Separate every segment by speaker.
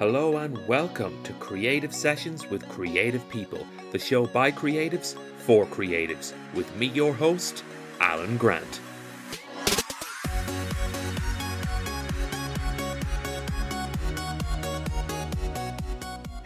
Speaker 1: Hello and welcome to Creative Sessions with Creative People, the show by creatives for creatives, with me, your host, Alan Grant.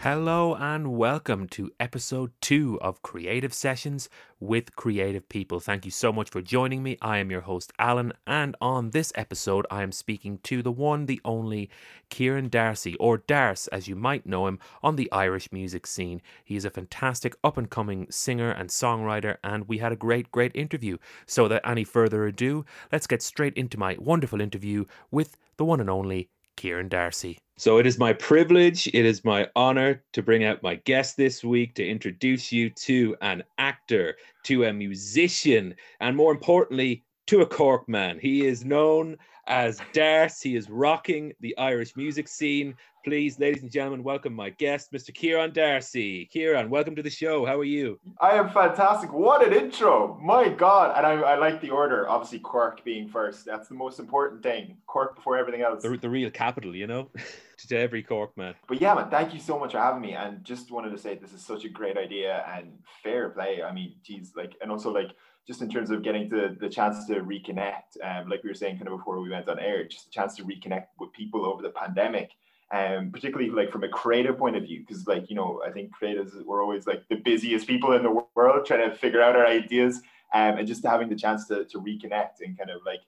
Speaker 1: Hello and welcome to episode two of Creative Sessions with Creative People. Thank you so much for joining me. I am your host, Alan, and on this episode, I am speaking to the one, the only Kieran Darcy, or Darce as you might know him, on the Irish music scene. He is a fantastic up and coming singer and songwriter, and we had a great, great interview. So, without any further ado, let's get straight into my wonderful interview with the one and only Kieran Darcy. So it is my privilege, it is my honor to bring out my guest this week to introduce you to an actor, to a musician, and more importantly, to a Cork man. He is known as Darce. He is rocking the Irish music scene. Please, ladies and gentlemen, welcome my guest, Mr. Kieran Darcy. Kieran, welcome to the show. How are you?
Speaker 2: I am fantastic. What an intro. My God. And I, I like the order. Obviously, Cork being first. That's the most important thing. Cork before everything else.
Speaker 1: The, the real capital, you know, to every Cork man.
Speaker 2: But yeah, man, thank you so much for having me. And just wanted to say this is such a great idea and fair play. I mean, geez, like, and also like, just in terms of getting the, the chance to reconnect, um, like we were saying kind of before we went on air, just a chance to reconnect with people over the pandemic um, particularly like from a creative point of view, because like you know, I think creatives we're always like the busiest people in the world trying to figure out our ideas, um, and just having the chance to to reconnect and kind of like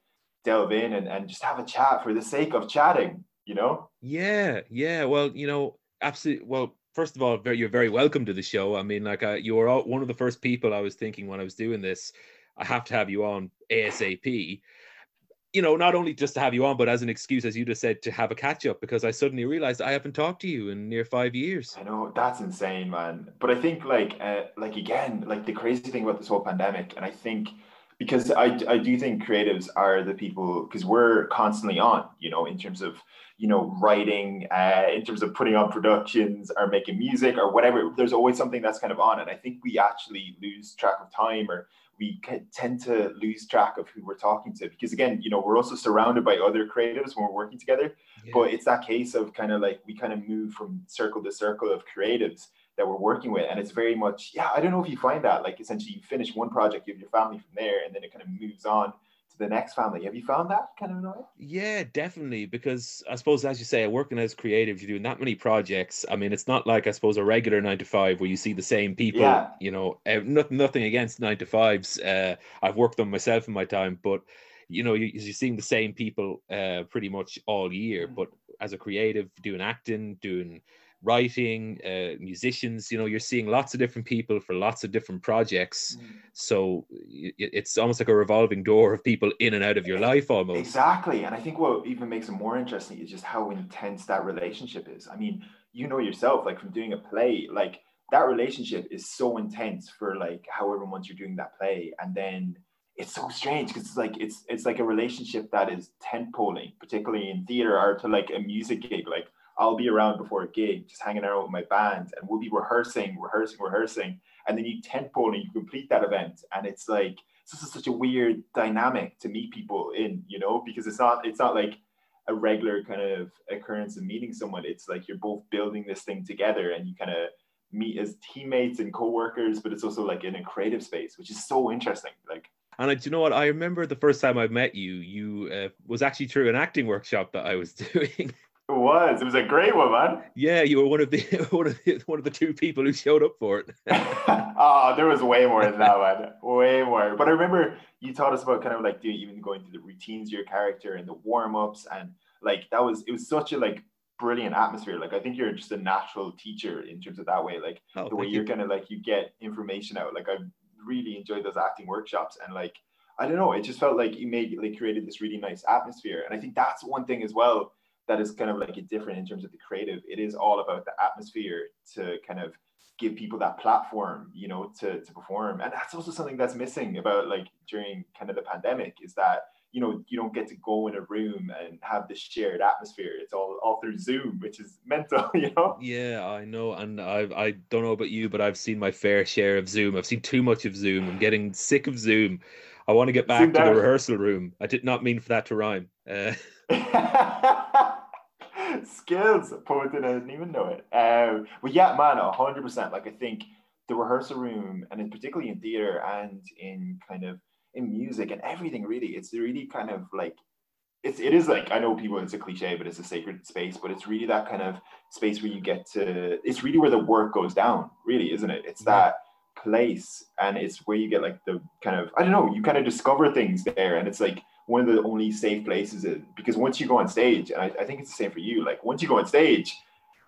Speaker 2: delve in and, and just have a chat for the sake of chatting, you know?
Speaker 1: Yeah, yeah. Well, you know, absolutely. Well, first of all, you're very welcome to the show. I mean, like, you were all, one of the first people I was thinking when I was doing this. I have to have you on ASAP you know, not only just to have you on, but as an excuse, as you just said, to have a catch up because I suddenly realized I haven't talked to you in near five years.
Speaker 2: I know that's insane, man. But I think like, uh, like again, like the crazy thing about this whole pandemic, and I think because I, I do think creatives are the people because we're constantly on, you know, in terms of you know writing, uh, in terms of putting on productions or making music or whatever. There's always something that's kind of on, and I think we actually lose track of time or we tend to lose track of who we're talking to because again you know we're also surrounded by other creatives when we're working together yeah. but it's that case of kind of like we kind of move from circle to circle of creatives that we're working with and it's very much yeah i don't know if you find that like essentially you finish one project you have your family from there and then it kind of moves on to the next family. Have you found that kind of annoying?
Speaker 1: Yeah, definitely. Because I suppose, as you say, working as creative, you're doing that many projects. I mean, it's not like I suppose a regular nine to five where you see the same people. Yeah. You know, nothing, nothing against nine to fives. Uh, I've worked on myself in my time, but you know, you, you're seeing the same people uh, pretty much all year. Mm. But as a creative, doing acting, doing writing, uh, musicians. You know, you're seeing lots of different people for lots of different projects. Mm. So it's almost like a revolving door of people in and out of your life almost.
Speaker 2: Exactly. And I think what even makes it more interesting is just how intense that relationship is. I mean, you know yourself, like from doing a play, like that relationship is so intense for like however months you're doing that play. And then it's so strange because it's like it's it's like a relationship that is tent poling, particularly in theater or to like a music gig. Like I'll be around before a gig, just hanging out with my band, and we'll be rehearsing, rehearsing, rehearsing, and then you tentpole and you complete that event, and it's like this is such a weird dynamic to meet people in, you know, because it's not it's not like a regular kind of occurrence of meeting someone. It's like you're both building this thing together, and you kind of meet as teammates and co-workers, but it's also like in a creative space, which is so interesting. Like
Speaker 1: and I, do you know what? I remember the first time I met you, you uh, was actually through an acting workshop that I was doing.
Speaker 2: It was. It was a great one, man.
Speaker 1: Yeah, you were one of the one of the, one of the two people who showed up for it.
Speaker 2: oh, there was way more than that, man. Way more. But I remember you taught us about kind of like doing, even going through the routines of your character and the warm ups, and like that was it was such a like brilliant atmosphere. Like I think you're just a natural teacher in terms of that way. Like oh, the way you're you. kind of like you get information out. Like I really enjoyed those acting workshops, and like I don't know, it just felt like you made like created this really nice atmosphere. And I think that's one thing as well that is kind of like a different in terms of the creative. It is all about the atmosphere to kind of give people that platform, you know, to, to perform. And that's also something that's missing about like during kind of the pandemic is that, you know, you don't get to go in a room and have this shared atmosphere. It's all all through Zoom, which is mental, you know?
Speaker 1: Yeah, I know. And I I don't know about you, but I've seen my fair share of Zoom. I've seen too much of Zoom. I'm getting sick of Zoom. I want to get back to the rehearsal room. I did not mean for that to rhyme. Uh,
Speaker 2: Skills, poet I didn't even know it. Um, but yeah, man, hundred percent. Like I think the rehearsal room, and in particularly in theater and in kind of in music and everything, really, it's really kind of like it's it is like I know people it's a cliche, but it's a sacred space. But it's really that kind of space where you get to. It's really where the work goes down, really, isn't it? It's that place, and it's where you get like the kind of I don't know. You kind of discover things there, and it's like one of the only safe places. In, because once you go on stage, and I, I think it's the same for you. Like once you go on stage,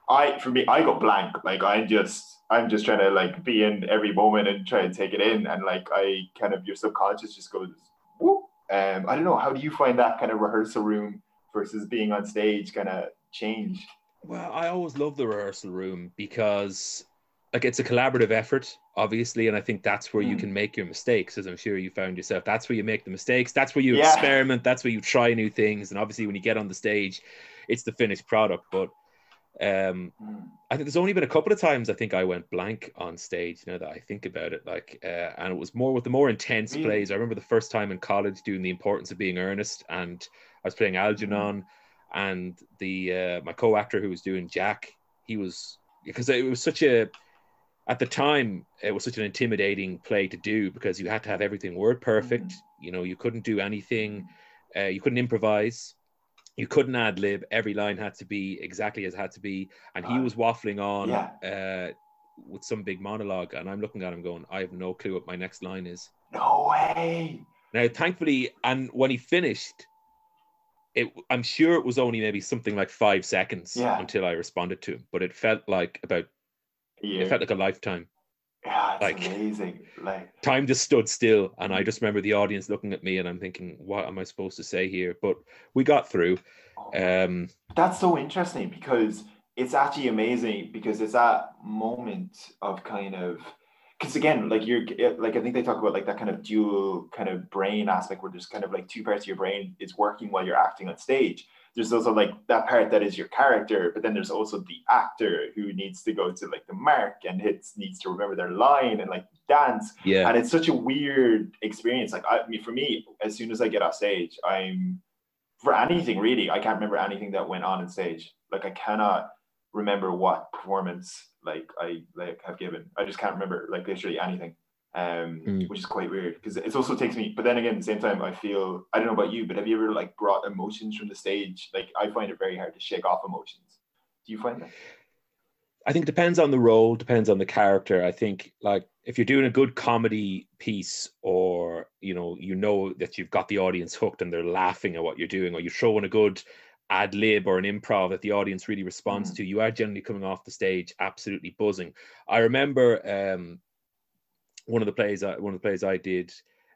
Speaker 2: I for me I go blank. Like I'm just I'm just trying to like be in every moment and try to take it in, and like I kind of your subconscious just goes whoop um, I don't know. How do you find that kind of rehearsal room versus being on stage kind of change?
Speaker 1: Well, I always love the rehearsal room because like it's a collaborative effort, obviously, and I think that's where mm. you hmm. can make your mistakes, as I'm sure you found yourself. That's where you make the mistakes. That's where you yeah. experiment. That's where you try new things. And obviously, when you get on the stage, it's the finished product. But um. I think there's only been a couple of times I think I went blank on stage. You know that I think about it, like, uh, and it was more with the more intense mm. plays. I remember the first time in college doing the importance of being earnest, and I was playing Algernon, mm. and the uh, my co-actor who was doing Jack, he was because it was such a at the time it was such an intimidating play to do because you had to have everything word perfect. Mm. You know, you couldn't do anything, uh, you couldn't improvise you couldn't ad lib. Every line had to be exactly as it had to be. And he was waffling on yeah. uh, with some big monologue. And I'm looking at him going, I have no clue what my next line is.
Speaker 2: No way.
Speaker 1: Now, thankfully, and when he finished, it, I'm sure it was only maybe something like five seconds yeah. until I responded to him, but it felt like about, it felt like a lifetime.
Speaker 2: Yeah, it's like, amazing. Like
Speaker 1: time just stood still, and I just remember the audience looking at me, and I'm thinking, "What am I supposed to say here?" But we got through. Oh, um,
Speaker 2: That's so interesting because it's actually amazing because it's that moment of kind of because again, like you're like I think they talk about like that kind of dual kind of brain aspect where there's kind of like two parts of your brain is working while you're acting on stage there's also like that part that is your character, but then there's also the actor who needs to go to like the mark and hits needs to remember their line and like dance.
Speaker 1: Yeah.
Speaker 2: And it's such a weird experience. Like I, I mean, for me, as soon as I get off stage, I'm for anything really, I can't remember anything that went on in stage. Like I cannot remember what performance like I like have given. I just can't remember like literally anything um, mm. which is quite weird because it also takes me. But then again, at the same time, I feel I don't know about you, but have you ever like brought emotions from the stage? Like I find it very hard to shake off emotions. Do you find that?
Speaker 1: I think it depends on the role, depends on the character. I think like if you're doing a good comedy piece, or you know, you know that you've got the audience hooked and they're laughing at what you're doing, or you're showing a good ad lib or an improv that the audience really responds mm. to, you are generally coming off the stage absolutely buzzing. I remember um, one of the plays I, one of the plays I did,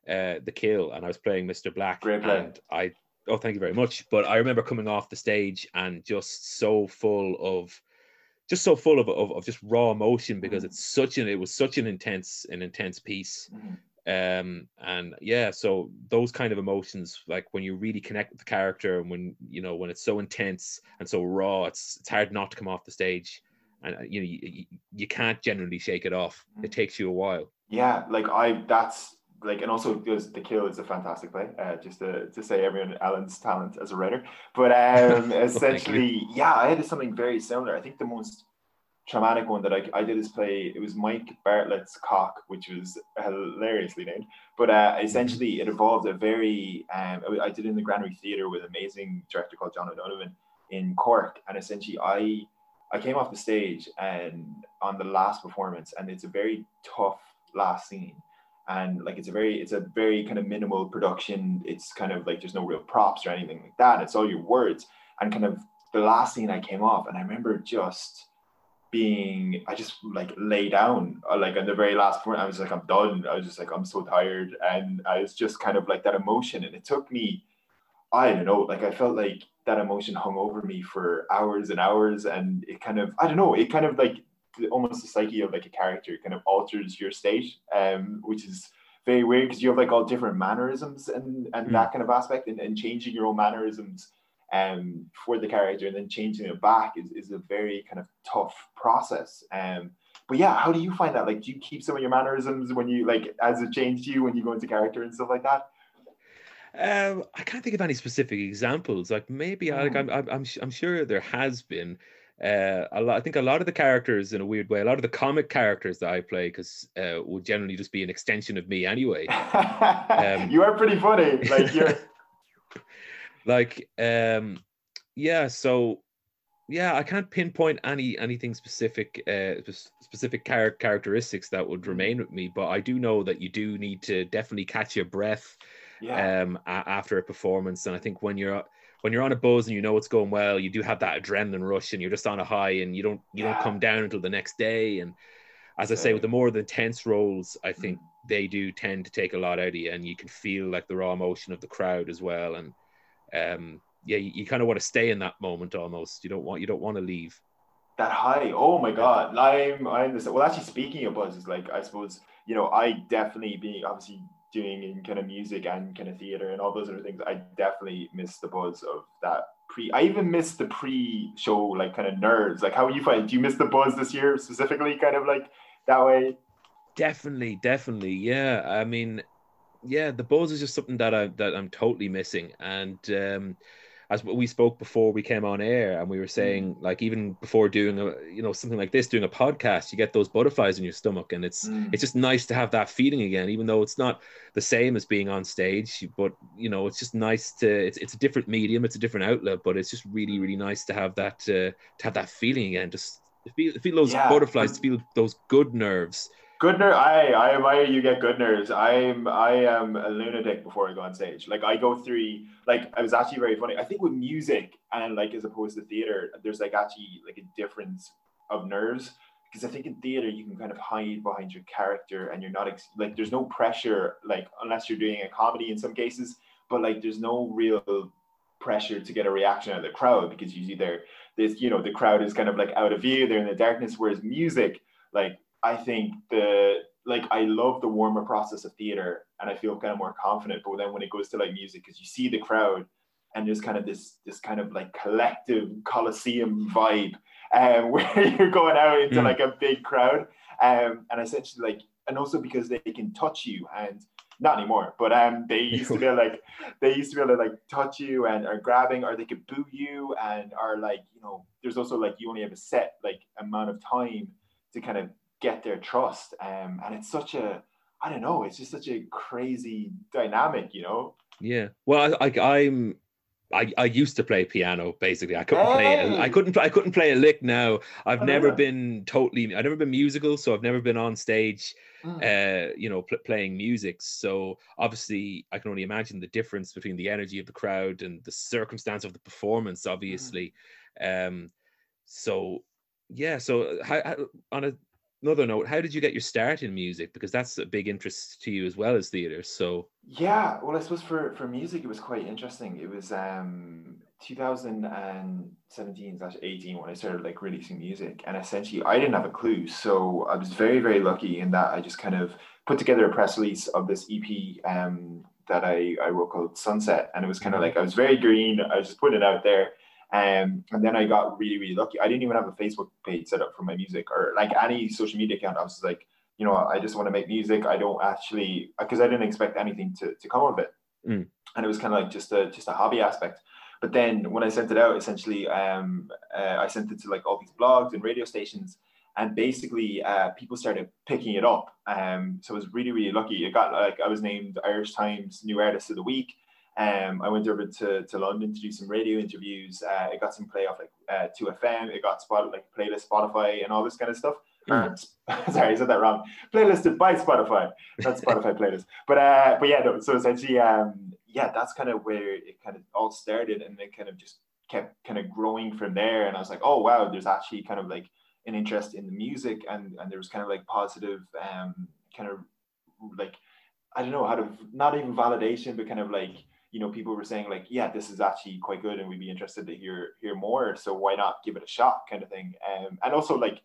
Speaker 1: uh, The Kill, and I was playing Mr. Black,
Speaker 2: Great
Speaker 1: play. and I oh thank you very much. But I remember coming off the stage and just so full of just so full of, of, of just raw emotion because mm. it's such an it was such an intense an intense piece. Mm. Um and yeah, so those kind of emotions, like when you really connect with the character and when you know when it's so intense and so raw, it's it's hard not to come off the stage and uh, you know you, you can't generally shake it off. It mm. takes you a while
Speaker 2: yeah, like I that's like and also the kill is a fantastic play uh, just to, to say everyone alan's talent as a writer. But um essentially yeah i had something very similar. I think the most traumatic one that I, I did this play it was mike bartlett's cock which was hilariously named. But uh, mm-hmm. essentially it involved a very um, i did in the granary theatre with an amazing director called john o'donovan in cork. And essentially i i came off the stage and on the last performance and it's a very tough last scene. And like it's a very it's a very kind of minimal production. It's kind of like there's no real props or anything like that. It's all your words. And kind of the last scene i came off and i remember just being i just like lay down uh, like on the very last point. I was like i'm done. I was just like i'm so tired. And i was just kind of like that emotion. And it took me i don't know like i felt like that emotion hung over me for hours and hours. And it kind of i don't know it kind of like almost the psyche of like a character kind of alters your state, um, which is very weird because you have like all different mannerisms and and mm. that kind of aspect, and, and changing your own mannerisms um for the character and then changing it back is, is a very kind of tough process. Um, but yeah, how do you find that? Like, do you keep some of your mannerisms when you like as it changed you when you go into character and stuff like that,
Speaker 1: Um, I can't think of any specific examples. Like maybe I, like I'm, I'm, I'm, I'm sure there has been. Uh, a lot. I think a lot of the characters, in a weird way, a lot of the comic characters that I play, because uh, would generally just be an extension of me anyway.
Speaker 2: um, you are pretty funny. Like you're.
Speaker 1: like um, yeah. So yeah, I can't pinpoint any anything specific, uh, specific char- characteristics that would mm. remain with me. But I do know that you do need to definitely catch your breath yeah. um, a- after a performance. And I think when you're when you're on a buzz and you know it's going well, you do have that adrenaline rush and you're just on a high and you don't you yeah. don't come down until the next day. And as I say, with the more the intense roles, I think mm. they do tend to take a lot out of you, and you can feel like the raw emotion of the crowd as well. And um, yeah, you, you kind of want to stay in that moment almost. You don't want you don't want to leave.
Speaker 2: That high. Oh my god. I'm I understand. Well actually speaking of buzzes, like I suppose, you know, I definitely being obviously doing in kind of music and kind of theater and all those other things, I definitely miss the buzz of that pre I even miss the pre-show like kind of nerves. Like how you find do you miss the buzz this year specifically kind of like that way?
Speaker 1: Definitely, definitely. Yeah. I mean, yeah, the buzz is just something that I that I'm totally missing. And um as we spoke before we came on air and we were saying mm. like even before doing a you know something like this doing a podcast you get those butterflies in your stomach and it's mm. it's just nice to have that feeling again even though it's not the same as being on stage but you know it's just nice to it's, it's a different medium it's a different outlet but it's just really really nice to have that uh, to have that feeling again just feel, feel those yeah. butterflies feel those good nerves
Speaker 2: Good nerves. I I admire you get good nerves. I'm I am a lunatic before I go on stage. Like I go through like I was actually very funny. I think with music and like as opposed to theater, there's like actually like a difference of nerves because I think in theater you can kind of hide behind your character and you're not ex- like there's no pressure like unless you're doing a comedy in some cases, but like there's no real pressure to get a reaction out of the crowd because usually they're this you know the crowd is kind of like out of view they're in the darkness whereas music like I think the like I love the warmer process of theater and I feel kind of more confident. But then when it goes to like music, because you see the crowd and there's kind of this this kind of like collective coliseum vibe um, where you're going out into mm. like a big crowd um, and essentially like and also because they can touch you and not anymore but um they used to be like they used to be able to like touch you and are grabbing or they could boo you and are like you know there's also like you only have a set like amount of time to kind of get their trust. Um, and it's such a, I don't know, it's just such a crazy dynamic, you know?
Speaker 1: Yeah. Well, I, I am I, I used to play piano basically. I couldn't hey. play. I couldn't. I couldn't play a lick now. I've oh, never yeah. been totally. I've never been musical, so I've never been on stage. Mm. Uh, you know, pl- playing music. So obviously, I can only imagine the difference between the energy of the crowd and the circumstance of the performance. Mm. Obviously, mm. um, so yeah. So how, how, on a another note, how did you get your start in music? Because that's a big interest to you as well as theater. So
Speaker 2: yeah, well, I suppose for for music, it was quite interesting. It was um 2017 slash 18 when I started like releasing music, and essentially I didn't have a clue. So I was very very lucky in that I just kind of put together a press release of this EP um that I I wrote called Sunset, and it was kind of mm-hmm. like I was very green. I was just putting it out there um, and then I got really, really lucky. I didn't even have a Facebook page set up for my music or like any social media account. I was like, you know, I just want to make music. I don't actually because I didn't expect anything to, to come of it. Mm. And it was kind of like just a just a hobby aspect. But then when I sent it out, essentially, um, uh, I sent it to like all these blogs and radio stations, and basically, uh, people started picking it up. Um, so I was really, really lucky. It got like I was named Irish Times New Artist of the Week. Um, I went over to, to London to do some radio interviews. Uh, it got some play off like uh, 2FM. It got spot like playlist Spotify and all this kind of stuff. Mm. sorry, I said that wrong. Playlisted by Spotify. That's Spotify playlist. But uh, but yeah, no, so essentially, um, yeah, that's kind of where it kind of all started, and then kind of just kept kind of growing from there. And I was like, oh wow, there's actually kind of like an interest in the music, and and there was kind of like positive, um, kind of like I don't know how to not even validation, but kind of like you know people were saying like yeah this is actually quite good and we'd be interested to hear hear more so why not give it a shot kind of thing um, and also like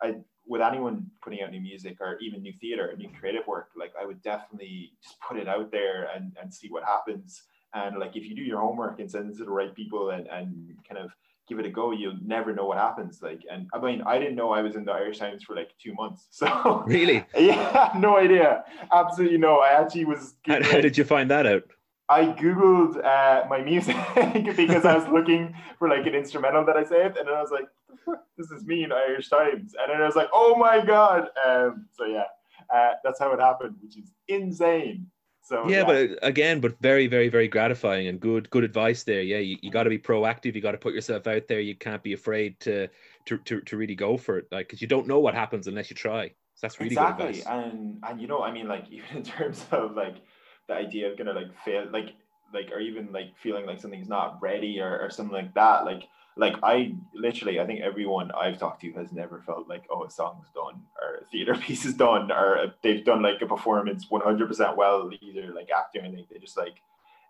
Speaker 2: I with anyone putting out new music or even new theater and new creative work like I would definitely just put it out there and and see what happens and like if you do your homework and send it to the right people and and kind of give it a go, you'll never know what happens. Like, and I mean, I didn't know I was in the Irish Times for like two months. So
Speaker 1: really,
Speaker 2: yeah, no idea. Absolutely no. I actually was.
Speaker 1: How, how did you find that out?
Speaker 2: I googled uh, my music because I was looking for like an instrumental that I saved, and then I was like, "This is me in Irish Times," and then I was like, "Oh my god!" Um, so yeah, uh, that's how it happened, which is insane. So
Speaker 1: yeah, yeah, but again, but very, very, very gratifying and good, good advice there. Yeah, you, you got to be proactive. You got to put yourself out there. You can't be afraid to to to, to really go for it, like because you don't know what happens unless you try. So that's really good
Speaker 2: exactly. And and you know, I mean, like even in terms of like the idea of gonna like fail, like like or even like feeling like something's not ready or, or something like that, like like I literally, I think everyone I've talked to has never felt like, oh, a song's done or a theater piece is done or they've done like a performance 100% well, either like acting or anything. They just like,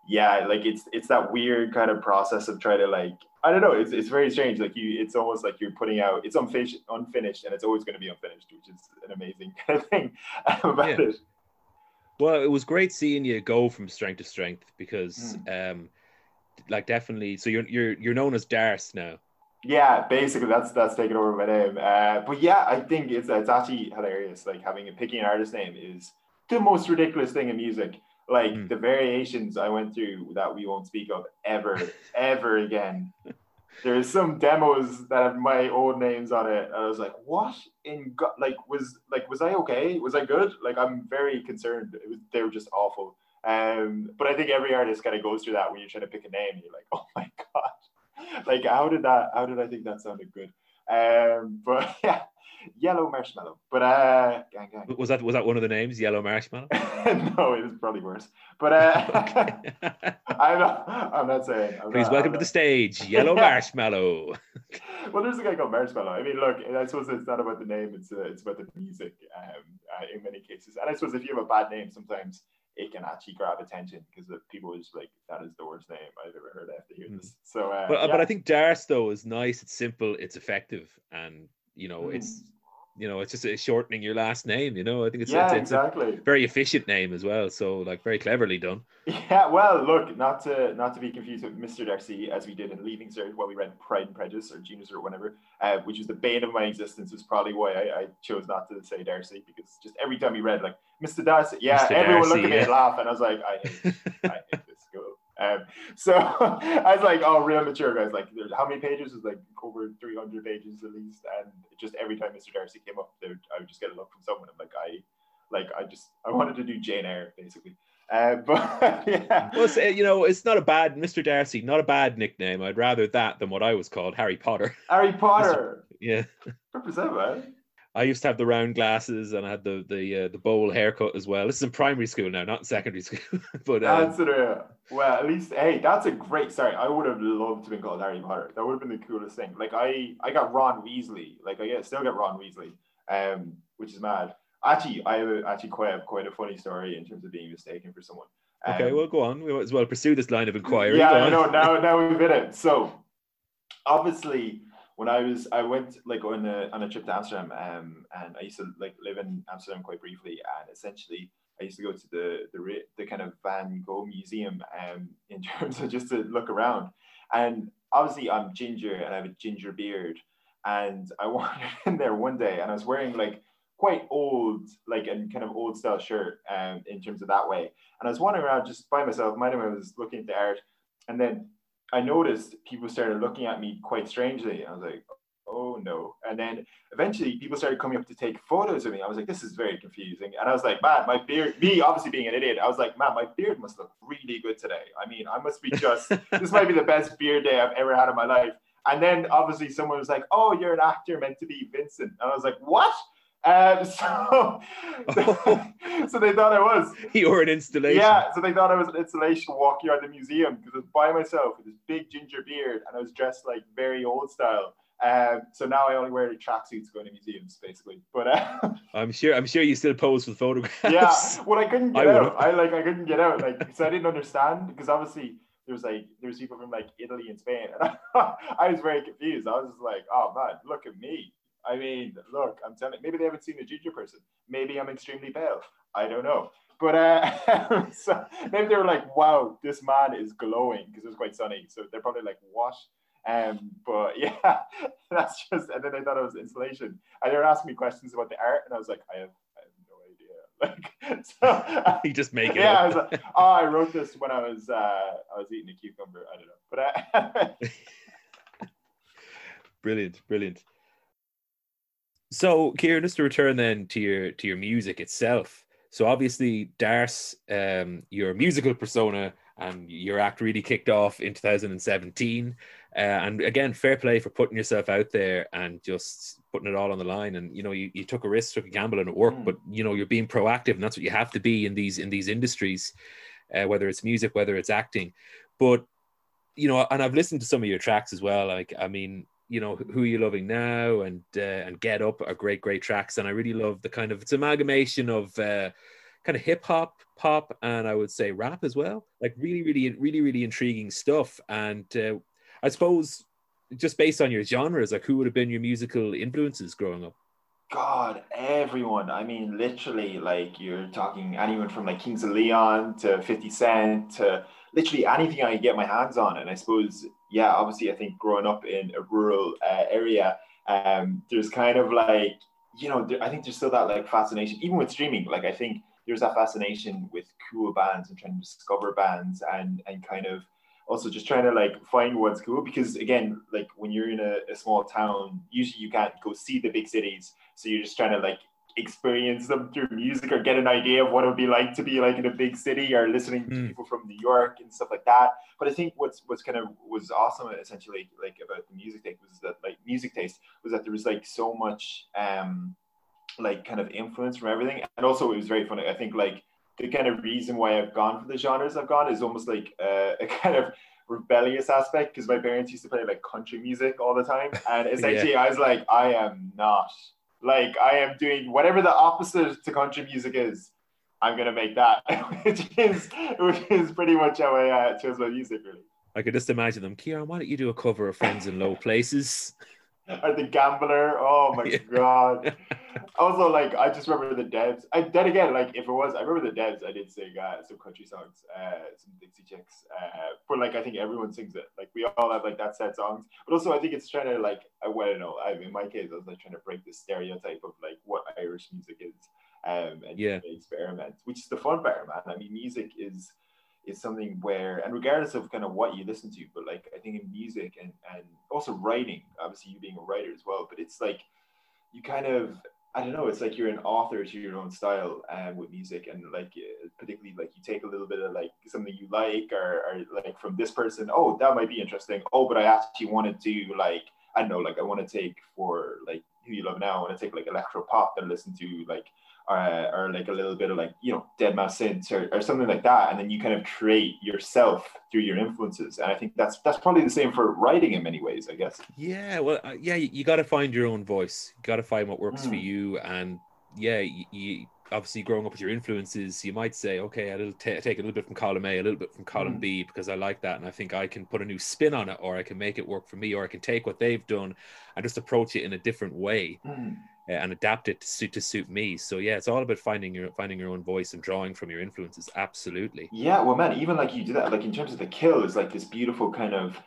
Speaker 2: yeah, like it's it's that weird kind of process of trying to like, I don't know, it's, it's very strange. Like you, it's almost like you're putting out, it's unfinished, unfinished, and it's always going to be unfinished, which is an amazing kind of thing about yeah. it.
Speaker 1: Well, it was great seeing you go from strength to strength because. Mm. um like definitely. So you're you're you're known as Darce now.
Speaker 2: Yeah, basically that's that's taken over my name. Uh, but yeah, I think it's it's actually hilarious. Like having a picking an artist name is the most ridiculous thing in music. Like mm. the variations I went through that we won't speak of ever, ever again. There's some demos that have my old names on it. I was like, what in God? Like, was like, was I okay? Was I good? Like, I'm very concerned. Was, they were just awful. Um, but I think every artist kind of goes through that when you're trying to pick a name. You're like, oh my god, like how did that? How did I think that sounded good? Um, but yeah, yellow marshmallow. But uh, gang, gang.
Speaker 1: was that was that one of the names, yellow marshmallow?
Speaker 2: no, it was probably worse. But uh, I'm not. I'm not saying. I'm
Speaker 1: Please
Speaker 2: not,
Speaker 1: welcome I'm to not. the stage, yellow marshmallow.
Speaker 2: well, there's a guy called Marshmello. I mean, look, I suppose it's not about the name; it's uh, it's about the music. Um, uh, in many cases, and I suppose if you have a bad name, sometimes it can actually grab attention because people are just like, that is the worst name I've ever heard after hearing this. So, uh,
Speaker 1: but,
Speaker 2: yeah.
Speaker 1: but I think Darce though is nice. It's simple. It's effective, and you know, mm. it's you know, it's just a shortening your last name. You know, I think it's,
Speaker 2: yeah,
Speaker 1: it's,
Speaker 2: it's exactly
Speaker 1: very efficient name as well. So like very cleverly done.
Speaker 2: Yeah, well, look, not to not to be confused with Mr. Darcy, as we did in Leaving Cert while we read Pride and Prejudice or Genius or whatever, uh, which was the bane of my existence. Was probably why I, I, chose not to say Darcy because just every time we read like Mr. Darcy, yeah, Mr. everyone Darcy, looked at me yeah. and laughed, and I was like, I hate, I hate this school. Um, so I was like, oh, real mature guys. Like, there's how many pages? Is like over 300 pages at least. And just every time Mr. Darcy came up, would, I would just get a look from someone. I'm like, I, like, I just, I wanted to do Jane Eyre basically. Uh, but yeah,
Speaker 1: well, you know, it's not a bad Mr. Darcy, not a bad nickname. I'd rather that than what I was called, Harry Potter.
Speaker 2: Harry Potter.
Speaker 1: Yeah.
Speaker 2: Represent, man.
Speaker 1: I used to have the round glasses and I had the the uh, the bowl haircut as well. This is in primary school now, not secondary school. but
Speaker 2: um, that's it. Well, at least hey, that's a great. Sorry, I would have loved to have been called Harry Potter. That would have been the coolest thing. Like I, I got Ron Weasley. Like I get, still get Ron Weasley, um, which is mad. Actually, I have actually quite a, quite a funny story in terms of being mistaken for someone.
Speaker 1: Um, okay, well, go on. We might as well pursue this line of inquiry.
Speaker 2: Yeah, I know. Now, now we've hit it. So, obviously, when I was I went like on a on a trip to Amsterdam, um, and I used to like live in Amsterdam quite briefly, and essentially I used to go to the the the kind of Van Gogh museum, um, in terms of just to look around, and obviously I'm ginger and I have a ginger beard, and I wandered in there one day, and I was wearing like quite old, like and kind of old style shirt, um, in terms of that way, and I was wandering around just by myself, minding I was looking at the art, and then I noticed people started looking at me quite strangely. I was like, oh no. And then eventually people started coming up to take photos of me. I was like, this is very confusing. And I was like, man, my beard, me obviously being an idiot, I was like, man, my beard must look really good today. I mean, I must be just, this might be the best beard day I've ever had in my life. And then obviously someone was like, oh, you're an actor meant to be Vincent. And I was like, what? Um, so, so they thought I was.
Speaker 1: You were an installation.
Speaker 2: Yeah, so they thought I was an installation walking around the museum because I was by myself with this big ginger beard and I was dressed like very old style. Um, so now I only wear tracksuits going to museums, basically. But uh,
Speaker 1: I'm sure I'm sure you still pose for photographs.
Speaker 2: Yeah, well, I couldn't get I out. I like I couldn't get out, like so I didn't understand because obviously there was like there was people from like Italy and Spain, and I, I was very confused. I was just like, oh man, look at me. I mean, look, I'm telling. Maybe they haven't seen a ginger person. Maybe I'm extremely pale. I don't know. But uh, so maybe they were like, "Wow, this man is glowing," because it was quite sunny. So they're probably like, "What?" Um, but yeah, that's just. And then they thought it was insulation. and they were asking me questions about the art, and I was like, "I have, I have no idea. Like, so,
Speaker 1: you just make it.
Speaker 2: yeah, I was like, oh, I wrote this when I was uh, I was eating a cucumber. I don't know, but I,
Speaker 1: brilliant, brilliant. So, Kieran, just to return then to your to your music itself. So, obviously, Darce, um, your musical persona and your act really kicked off in 2017. Uh, and again, fair play for putting yourself out there and just putting it all on the line. And you know, you, you took a risk, took a gamble, and it worked.
Speaker 2: Mm.
Speaker 1: But you know, you're being proactive, and that's what you have to be in these in these industries, uh, whether it's music, whether it's acting. But you know, and I've listened to some of your tracks as well. Like, I mean, you know, who you loving now, and uh, and Get Up are great, great tracks. And I really love the kind of it's amalgamation of. Uh, kind of hip hop, pop, and I would say rap as well. Like really, really, really, really intriguing stuff. And uh, I suppose just based on your genres, like who would have been your musical influences growing up?
Speaker 2: God, everyone. I mean, literally, like you're talking anyone from like Kings of Leon to 50 Cent to literally anything I get my hands on. And I suppose, yeah, obviously, I think growing up in a rural uh, area, um, there's kind of like, you know, there, I think there's still that like fascination, even with streaming. Like, I think there's that fascination with cool bands and trying to discover bands and and kind of also just trying to like find what's cool because again like when you're in a, a, small town usually you can't go see the big cities so you're just trying to like experience them through music or get an idea of what it would be like to be like in a big city or listening to
Speaker 1: Mm.
Speaker 2: people from New York and stuff like that. But I think what's what's kind of was awesome essentially like about the music taste was that like music taste was that there was like so much um like kind of influence from everything. And also it was very funny. I think like the kind of reason why I've gone for the genres I've gone is almost like uh, a kind of rebellious aspect because my parents used to play like country music all the time. And essentially I was like, I am not like I am doing whatever the opposite to country music is. I'm gonna make that, which is which is pretty much how I uh, chose my music really.
Speaker 1: I could just imagine them. Kieran, why don't you do a cover of Friends in Low Places?
Speaker 2: Or the gambler. Oh my
Speaker 1: Yeah.
Speaker 2: god. Also, like I just remember the devs. I then again, like if it was, I remember the devs. I did sing uh, some country songs, uh, some Dixie Chicks. Uh, but like I think everyone sings it. Like we all have like that set songs. But also, I think it's trying to like I, well, I don't know. I, in my case, I was like trying to break the stereotype of like what Irish music is, um, and
Speaker 1: Yeah.
Speaker 2: experiment, which is the fun part, man. I mean, music is is something where and regardless of kind of what you listen to but like i think in music and and also writing obviously you being a writer as well but it's like you kind of i don't know it's like you're an author to your own style um, with music and like uh, particularly like you take a little bit of like something you like or, or like from this person oh that might be interesting. Oh but i actually want to do like i don't know like i want to take for like who you love now i want to take like electro pop and listen to like uh, or like a little bit of like you know deadmau5 synths or, or something like that and then you kind of create yourself through your influences and i think that's that's probably the same for writing in many ways i guess
Speaker 1: Yeah, well, uh, yeah, you, you got to find your own voice. You got to find what works for
Speaker 2: Mm.
Speaker 1: you. And yeah, you, you obviously growing up with your influences, you might say, okay, I'll ta take a little bit from column A, a little bit from column
Speaker 2: Mm.
Speaker 1: B because I like that, and I think I can put a new spin on it, or I can make it work for me, or I can take what they've done and just approach it in a different way
Speaker 2: Mm.
Speaker 1: Uh, and adapt it to suit to suit me. So yeah, it's all about finding your finding your own voice and drawing from your influences. Absolutely.
Speaker 2: yeah well man even like you do that like in terms of the kill is like this beautiful kind of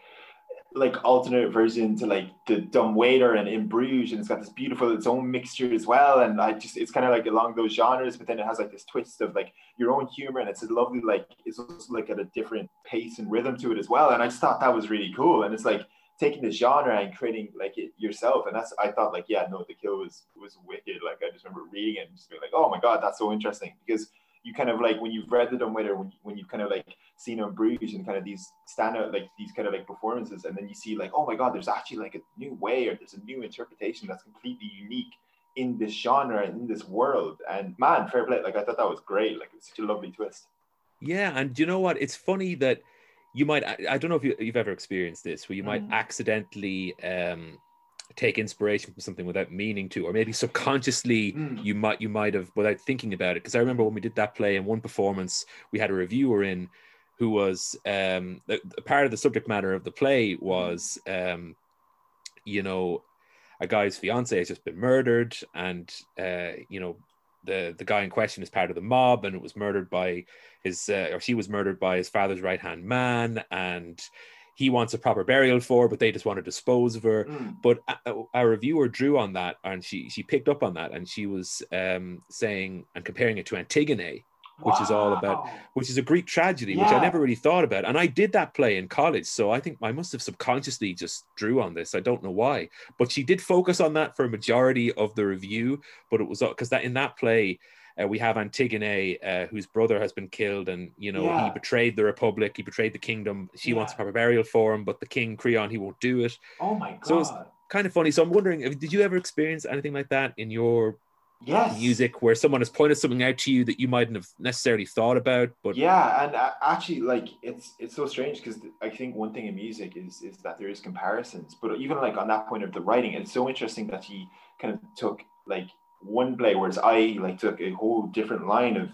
Speaker 2: like alternate version to like the dumb waiter and in Bruges and it's got this beautiful its own mixture as well and I just it's kind of like along those genres but then it has like this twist of like your own humor and it's a lovely like it's also like at a different pace and rhythm to it as well and I just thought that was really cool and it's like taking the genre and creating like it yourself. And that's I thought like yeah no the kill was was wicked. Like I just remember reading it and just being like oh my god that's so interesting. Because you kind of like when you've read the dumb waiter when, when you've kind of like seen on Bruges and kind of these standout like these kind of like performances and then you see like oh my god there's actually like a new way or there's a new interpretation that's completely unique in this genre and in this world. And man fair play. Like I thought that was great. Like it was such a lovely twist.
Speaker 1: Yeah, and you know what? It's funny that you might. I don't know if you, you've ever experienced this, where you might
Speaker 2: Mm.
Speaker 1: accidentally um, take inspiration from something without meaning to, or maybe subconsciously
Speaker 2: Mm.
Speaker 1: you might you might have without thinking about it. Because I remember when we did that play in one performance, we had a reviewer in who was um, the, the part of the subject matter of the play was, um, you know, a guy's fiance has just been murdered, and uh, you know the the guy in question is part of the mob and it was murdered by his uh, or she was murdered by his father's right hand man and he wants a proper burial for, her, but they just want to dispose of her.
Speaker 2: Mm.
Speaker 1: But a, a reviewer drew on that, and she she picked up on that, and she was um, saying and comparing it to Antigone, which is all about- which is a Greek tragedy, which I never really thought about. And I did that play in college, so I think I must have subconsciously just drew on this. I don't know why, but she did focus on that for a majority of the review. But it was because that in that play. Uh, we have Antigone, uh, whose brother has been killed, and you know he betrayed the republic, he betrayed the kingdom. She wants a
Speaker 2: Yeah.
Speaker 1: proper burial for him, but the king Creon he won't do it.
Speaker 2: Oh my god.
Speaker 1: So it's- Kind of funny. So I'm wondering, did you ever experience anything like that in your
Speaker 2: yes.
Speaker 1: music, where someone has pointed something out to you that you mightn't have necessarily thought about, but
Speaker 2: yeah, and uh, actually, like it's it's so strange because I think one thing in music is is that there is comparisons, but even like on that point of the writing, it's so interesting that he kind of took like one play, whereas I like took a whole different line of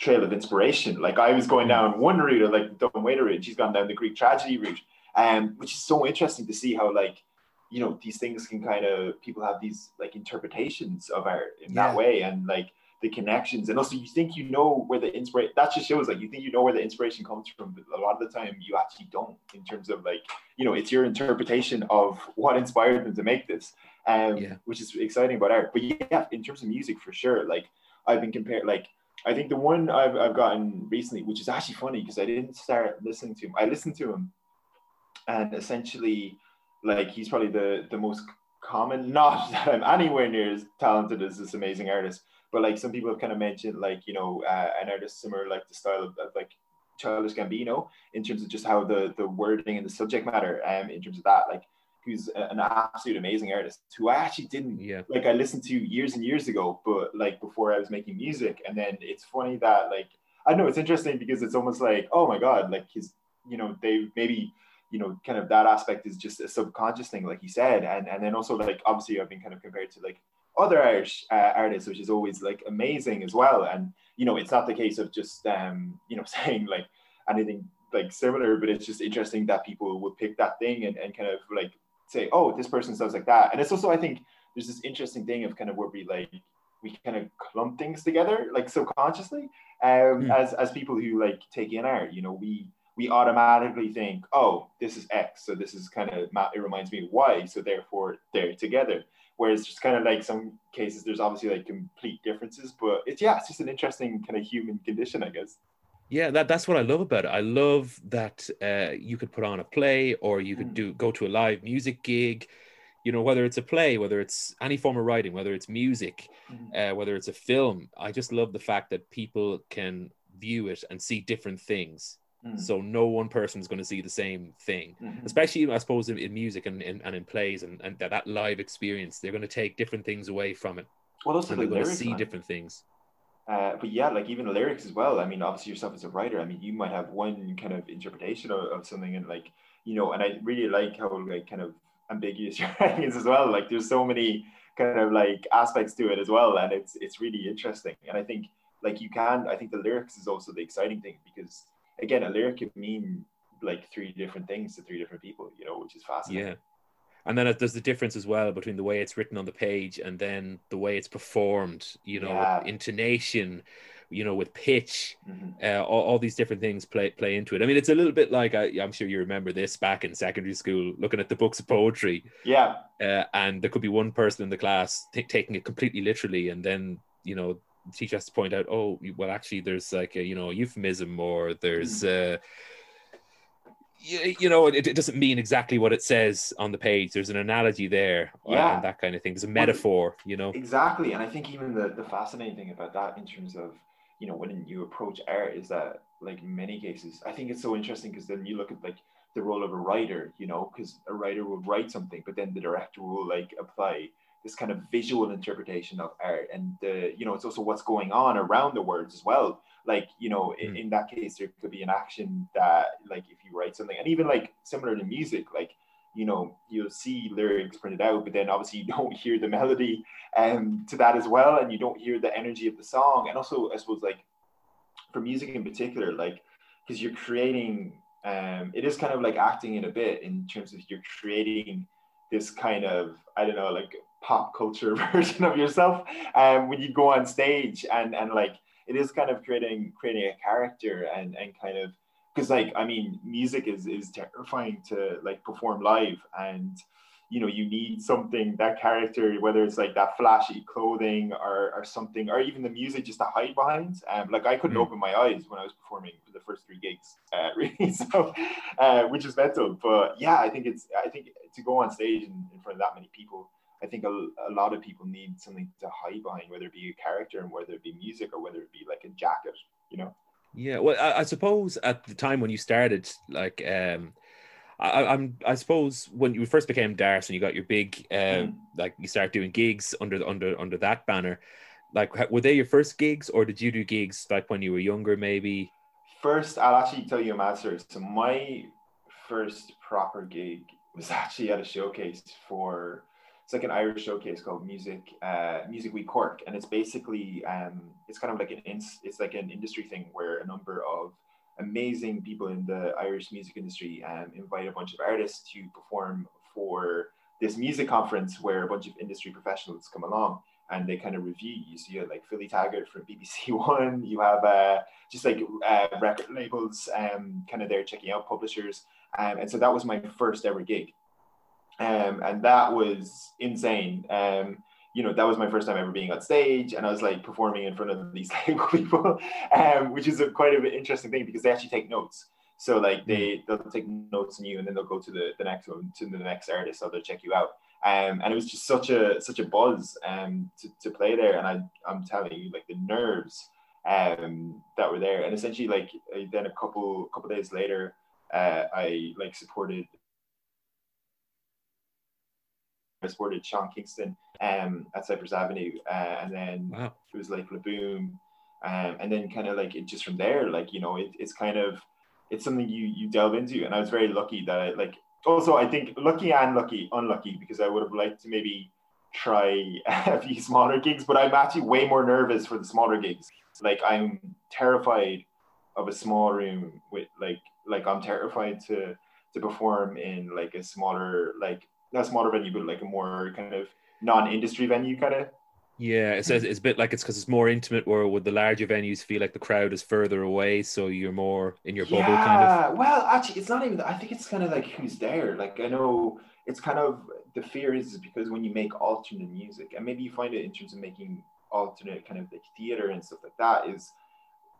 Speaker 2: trail of inspiration. Like I was going down one route, or like Dumb Waiter route, she's gone down the Greek tragedy route, um, which is so interesting to see how like you know these things can kind of people have these like interpretations of art in
Speaker 1: Yeah.
Speaker 2: that way, and like the connections and also you think you know where the inspiration that just shows like you think you know where the inspiration comes from but a lot of the time you actually don't in terms of like you know it's your interpretation of what inspired them to make this um
Speaker 1: Yeah.
Speaker 2: which is exciting about art but yeah in terms of music for sure like i've been compared like i think the one i've, I've gotten recently which is actually funny because i didn't start listening to him i listened to him and essentially like he's probably the the most common not that i'm anywhere near as talented as this amazing artist but like some people have kind of mentioned like you know uh, an artist similar like the style of, of like Childish Gambino in terms of just how the the wording and the subject matter um in terms of that like who's an absolute amazing artist who I actually didn't
Speaker 1: yeah,
Speaker 2: like I listened to years and years ago but like before I was making music and then it's funny that like I don't know it's interesting because it's almost like oh my god like his you know they maybe you know kind of that aspect is just a subconscious thing like you said and and then also like obviously I've been kind of compared to like other Irish uh, artists, which is always like amazing as well. And you know, it's not the case of just um, you know saying like anything like similar, but it's just interesting that people would pick that thing and, and kind of like say, oh, this person sounds like that. And it's also I think there's this interesting thing of kind of where we like we kind of clump things together like subconsciously um,
Speaker 1: Hmm.
Speaker 2: as as people who like take in art. You know, we we automatically think, oh, this is X, so this is kind of it reminds me of Y, so therefore they're together whereas just kind of like some cases there's obviously like complete differences but it's yeah it's just an interesting kind of human condition i guess
Speaker 1: yeah. That that's what I love about it. I love that uh, you could put on a play, or you could
Speaker 2: Mm.
Speaker 1: do go to a live music gig. You know, whether it's a play, whether it's any form of writing, whether it's music, uh, whether it's a film. I just love the fact that people can view it and see different things.
Speaker 2: Mm.
Speaker 1: So no one person is going to see the same thing.
Speaker 2: Mhm.
Speaker 1: especially I suppose in, in music and, in and in plays and, and that, that live experience, they're going to take different things away from it
Speaker 2: well also
Speaker 1: and
Speaker 2: the
Speaker 1: they're going to see different things.
Speaker 2: uh, but yeah like even the lyrics as well i mean obviously yourself as a writer i mean you might have one kind of interpretation of, of something and like you know and i really like how like kind of ambiguous your writing is as well like there's so many kind of like aspects to it as well and it's it's really interesting and i think like you can i think the lyrics is also the exciting thing because again a lyric can mean like three different things to three different people you know which is fascinating
Speaker 1: Yeah. And then there's the difference as well between the way it's written on the page and then the way it's performed, you know,
Speaker 2: Yeah.
Speaker 1: intonation, you know, with pitch,
Speaker 2: Mhm.
Speaker 1: uh, all, all these different things play play into it. I mean, it's a little bit like I, I'm sure you remember this back in secondary school, looking at the books of poetry,
Speaker 2: yeah
Speaker 1: uh, and there could be one person in the class t- taking it completely literally, and then you know teacher has to point out, oh, well, actually, there's like a you know euphemism or there's uh, you, you know it, it doesn't mean exactly what it says on the page. There's an analogy there, uh,
Speaker 2: Yeah.
Speaker 1: and that kind of thing. There's a metaphor, you know.
Speaker 2: Exactly, and I think even the the fascinating thing about that in terms of you know when you approach art is that like in many cases I think it's so interesting because then you look at like the role of a writer, you know, because a writer will write something, but then the director will like apply this kind of visual interpretation of art, and the you know it's also what's going on around the words as well. Like you know, in,
Speaker 1: Mm.
Speaker 2: in that case, there could be an action that like if you write something, and even like similar to music, like you know you'll see lyrics printed out, but then obviously you don't hear the melody um, to that as well, and you don't hear the energy of the song, and also I suppose like for music in particular, like because you're creating, um, it is kind of like acting in a bit in terms of you're creating this kind of I don't know like pop culture version of yourself um, when you go on stage and and like it is kind of creating creating a character and and kind of because like I mean, music is is terrifying to like perform live, and you know you need something that character, whether it's like that flashy clothing or or something, or even the music just to hide behind. Um, like I couldn't mm. open my eyes when I was performing for the first three gigs, uh, really, so uh, which is mental. But yeah, I think it's I think to go on stage in, in front of that many people. I think a, a lot of people need something to hide behind, whether it be a character and whether it be music or whether it be like a jacket, you know.
Speaker 1: Yeah, well, I, I, suppose at the time when you started, like, um, I, I'm, I suppose when you first became Darce and you got your big, uh, mm. like, you start doing gigs under under under that banner. Like, were they your first gigs, or did you do gigs like when you were younger, maybe?
Speaker 2: First, I'll actually tell you a master. So my first proper gig was actually at a showcase for it's like an Irish showcase called Music uh, Music Week Cork, and it's basically um, it's kind of like an it's like an industry thing where a number of amazing people in the Irish music industry um, invite a bunch of artists to perform for this music conference where a bunch of industry professionals come along and they kind of review you. So you have like Philly Taggart from BBC One, you have uh, just like uh, record labels um, kind of there checking out publishers. Um, and so that was my first ever gig um, and that was insane. Um, you know, that was my first time ever being on stage, and I was like performing in front of these label people, um, which is a quite an interesting thing because they actually take notes. So like they hmm. they'll take notes on you, and then they'll go to the, the next one to the next artist, so they'll check you out. Um, and it was just such a such a buzz um, to, to play there, and I I'm telling you, like the nerves um, that were there, and essentially like then a couple couple days later, uh, I like supported I supported Sean Kingston um, at Cyprus Avenue, uh, and then wow. it was like Laboom, um, and then kind of like it just from there, like you know, it, it's kind of it's something you you delve into, and I was very lucky that I like. Also, I think lucky and lucky, unlucky because I would have liked to maybe try a few smaller gigs, but I'm actually way more nervous for the smaller gigs. Like I'm terrified of a small room with like like I'm terrified to to perform in like a smaller like not a smaller venue, but like a more kind of non-industry venue kind of.
Speaker 1: Yeah, it's it's a bit like it's because it's more intimate. Where with the larger venues, feel like the crowd is further away, so you're more in your bubble, yeah, kind of.
Speaker 2: Well, actually, it's not even. I think it's kind of like who's there. Like I know it's kind of the fear is because when you make alternate music, and maybe you find it in terms of making alternate kind of like theater and stuff like that, is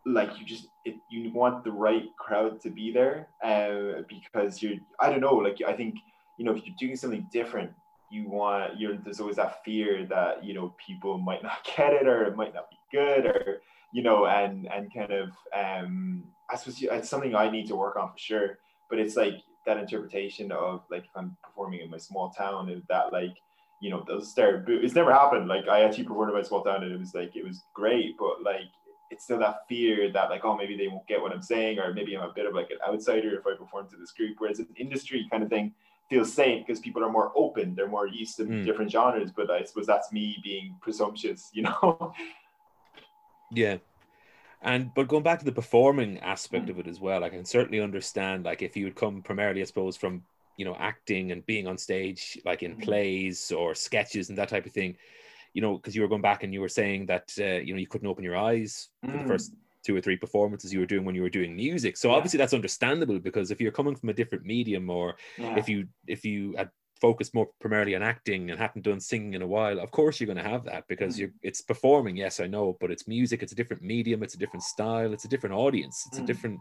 Speaker 2: like you just it, you want the right crowd to be there, uh, because you're. I don't know. Like I think you know, if you're doing something different, you want you're there's always that fear that you know people might not get it or it might not be good or you know and and kind of um I suppose it's something I need to work on for sure. But it's like that interpretation of like if I'm performing in my small town is that like you know those start it's never happened like I actually performed in my small town and it was like it was great but like it's still that fear that like oh maybe they won't get what I'm saying or maybe I'm a bit of like an outsider if I perform to this group whereas an industry kind of thing feels safe because people are more open they're more used to mm. different genres but i suppose that's me being presumptuous you know
Speaker 1: yeah and but going back to the performing aspect mm. of it as well i can certainly understand like if you would come primarily i suppose from you know acting and being on stage like in mm. plays or sketches and that type of thing you know because you were going back and you were saying that uh, you know you couldn't open your eyes for the mm. first two or three performances you were doing when you were doing music. So yeah. obviously that's understandable because if you're coming from a different medium or yeah. if you if you had focused more primarily on acting and hadn't done singing in a while, of course you're going to have that because mm. you're it's performing. Yes, I know, but it's music. It's a different medium. It's a different style. It's a different audience. It's mm. a different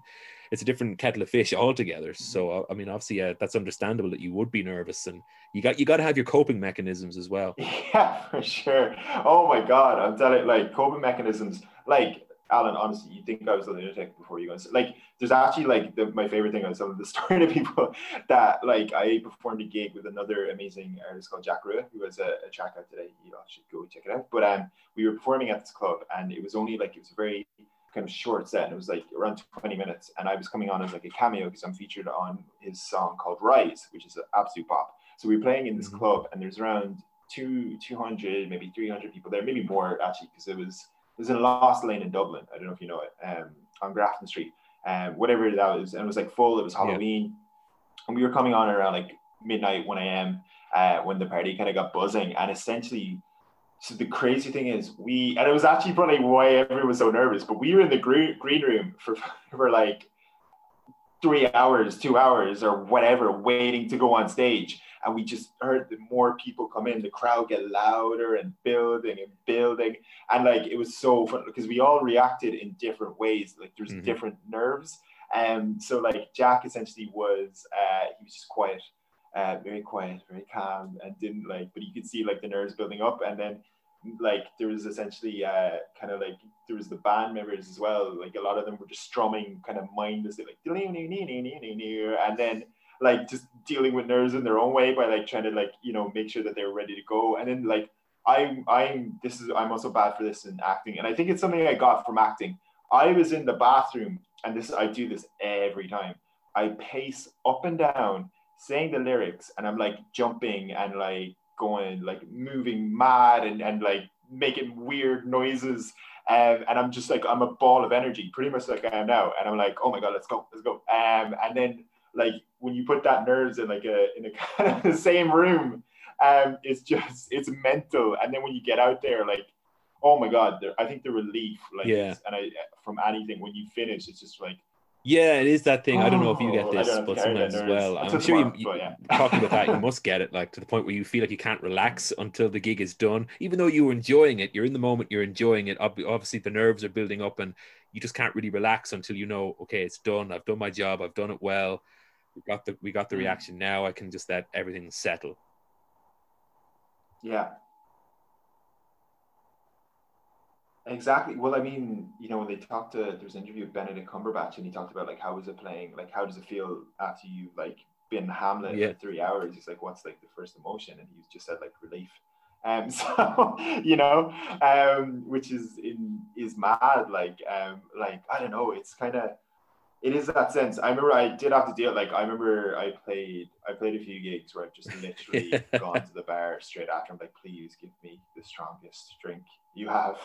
Speaker 1: it's a different kettle of fish altogether. So mm. I mean, obviously, yeah, that's understandable that you would be nervous, and you got you got to have your coping mechanisms as well.
Speaker 2: Yeah, for sure. Oh my god, I'm telling like coping mechanisms. Like Alan, honestly, you think I was a lunatic before you go. Like, there's actually like the, my favorite thing I was telling the story to people that like I performed a gig with another amazing artist called Jack Rua, who has a, a track out today. You all should go check it out. But um, we were performing at this club, and it was only like it was a very kind of short set, and it was like around 20 minutes. And I was coming on as like a cameo because I'm featured on his song called Rise, which is an absolute pop. So we were playing in this mm-hmm. club, and there's around two 200, maybe 300 people there, maybe more actually, because it was was in Lost Lane in Dublin. I don't know if you know it, um, on Grafton Street, um, whatever that was, and it was like full. It was Halloween, yeah. and we were coming on around like midnight, one a.m. Uh, when the party kind of got buzzing, and essentially. So the crazy thing is, we and it was actually probably why everyone was so nervous. But we were in the green green room for for like three hours, two hours, or whatever, waiting to go on stage. And we just heard the more people come in, the crowd get louder and building and building. And like it was so fun because we all reacted in different ways. Like there's mm-hmm. different nerves. And um, so like Jack essentially was uh, he was just quiet, uh, very quiet, very calm, and didn't like, but you could see like the nerves building up. And then like there was essentially uh, kind of like there was the band members as well. Like a lot of them were just strumming kind of mindlessly, like and then like just dealing with nerves in their own way by like trying to like you know make sure that they're ready to go. And then like I'm I'm this is I'm also bad for this in acting, and I think it's something I got from acting. I was in the bathroom, and this I do this every time. I pace up and down, saying the lyrics, and I'm like jumping and like going like moving mad and, and like making weird noises um, and I'm just like I'm a ball of energy pretty much like I am now and I'm like oh my god let's go let's go um, and then like when you put that nerves in like a in a kind of the same room um, it's just it's mental and then when you get out there like oh my god I think the relief like
Speaker 1: yeah
Speaker 2: and I from anything when you finish it's just like
Speaker 1: yeah, it is that thing. I don't know if you get oh, this, but sometimes as well. I'm sure you, you yeah. talking about that, you must get it, like to the point where you feel like you can't relax until the gig is done. Even though you were enjoying it, you're in the moment, you're enjoying it. Obviously, the nerves are building up, and you just can't really relax until you know, okay, it's done. I've done my job. I've done it well. We got the we got the mm. reaction. Now I can just let everything settle.
Speaker 2: Yeah, Exactly. Well, I mean, you know, when they talked to there was an interview with Benedict Cumberbatch, and he talked about like how was it playing, like how does it feel after you've like been Hamlet yeah. for three hours? He's like, what's like the first emotion? And he just said like relief. Um, so you know, um, which is in is mad. Like, um, like I don't know. It's kind of it is that sense. I remember I did have to deal. Like I remember I played I played a few gigs where I've just literally gone to the bar straight after. I'm like, please give me the strongest drink you have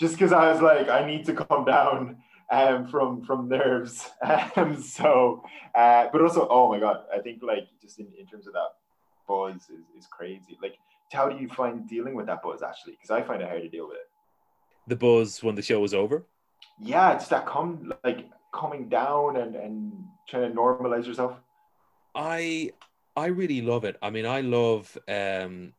Speaker 2: just because I was like, I need to calm down um, from from nerves. Um, so, uh, but also, oh my god, I think like just in, in terms of that buzz is, is crazy. Like, how do you find dealing with that buzz actually? Because I find it hard to deal with it.
Speaker 1: The buzz when the show was over.
Speaker 2: Yeah, it's that come like coming down and and trying to normalize yourself.
Speaker 1: I I really love it. I mean, I love um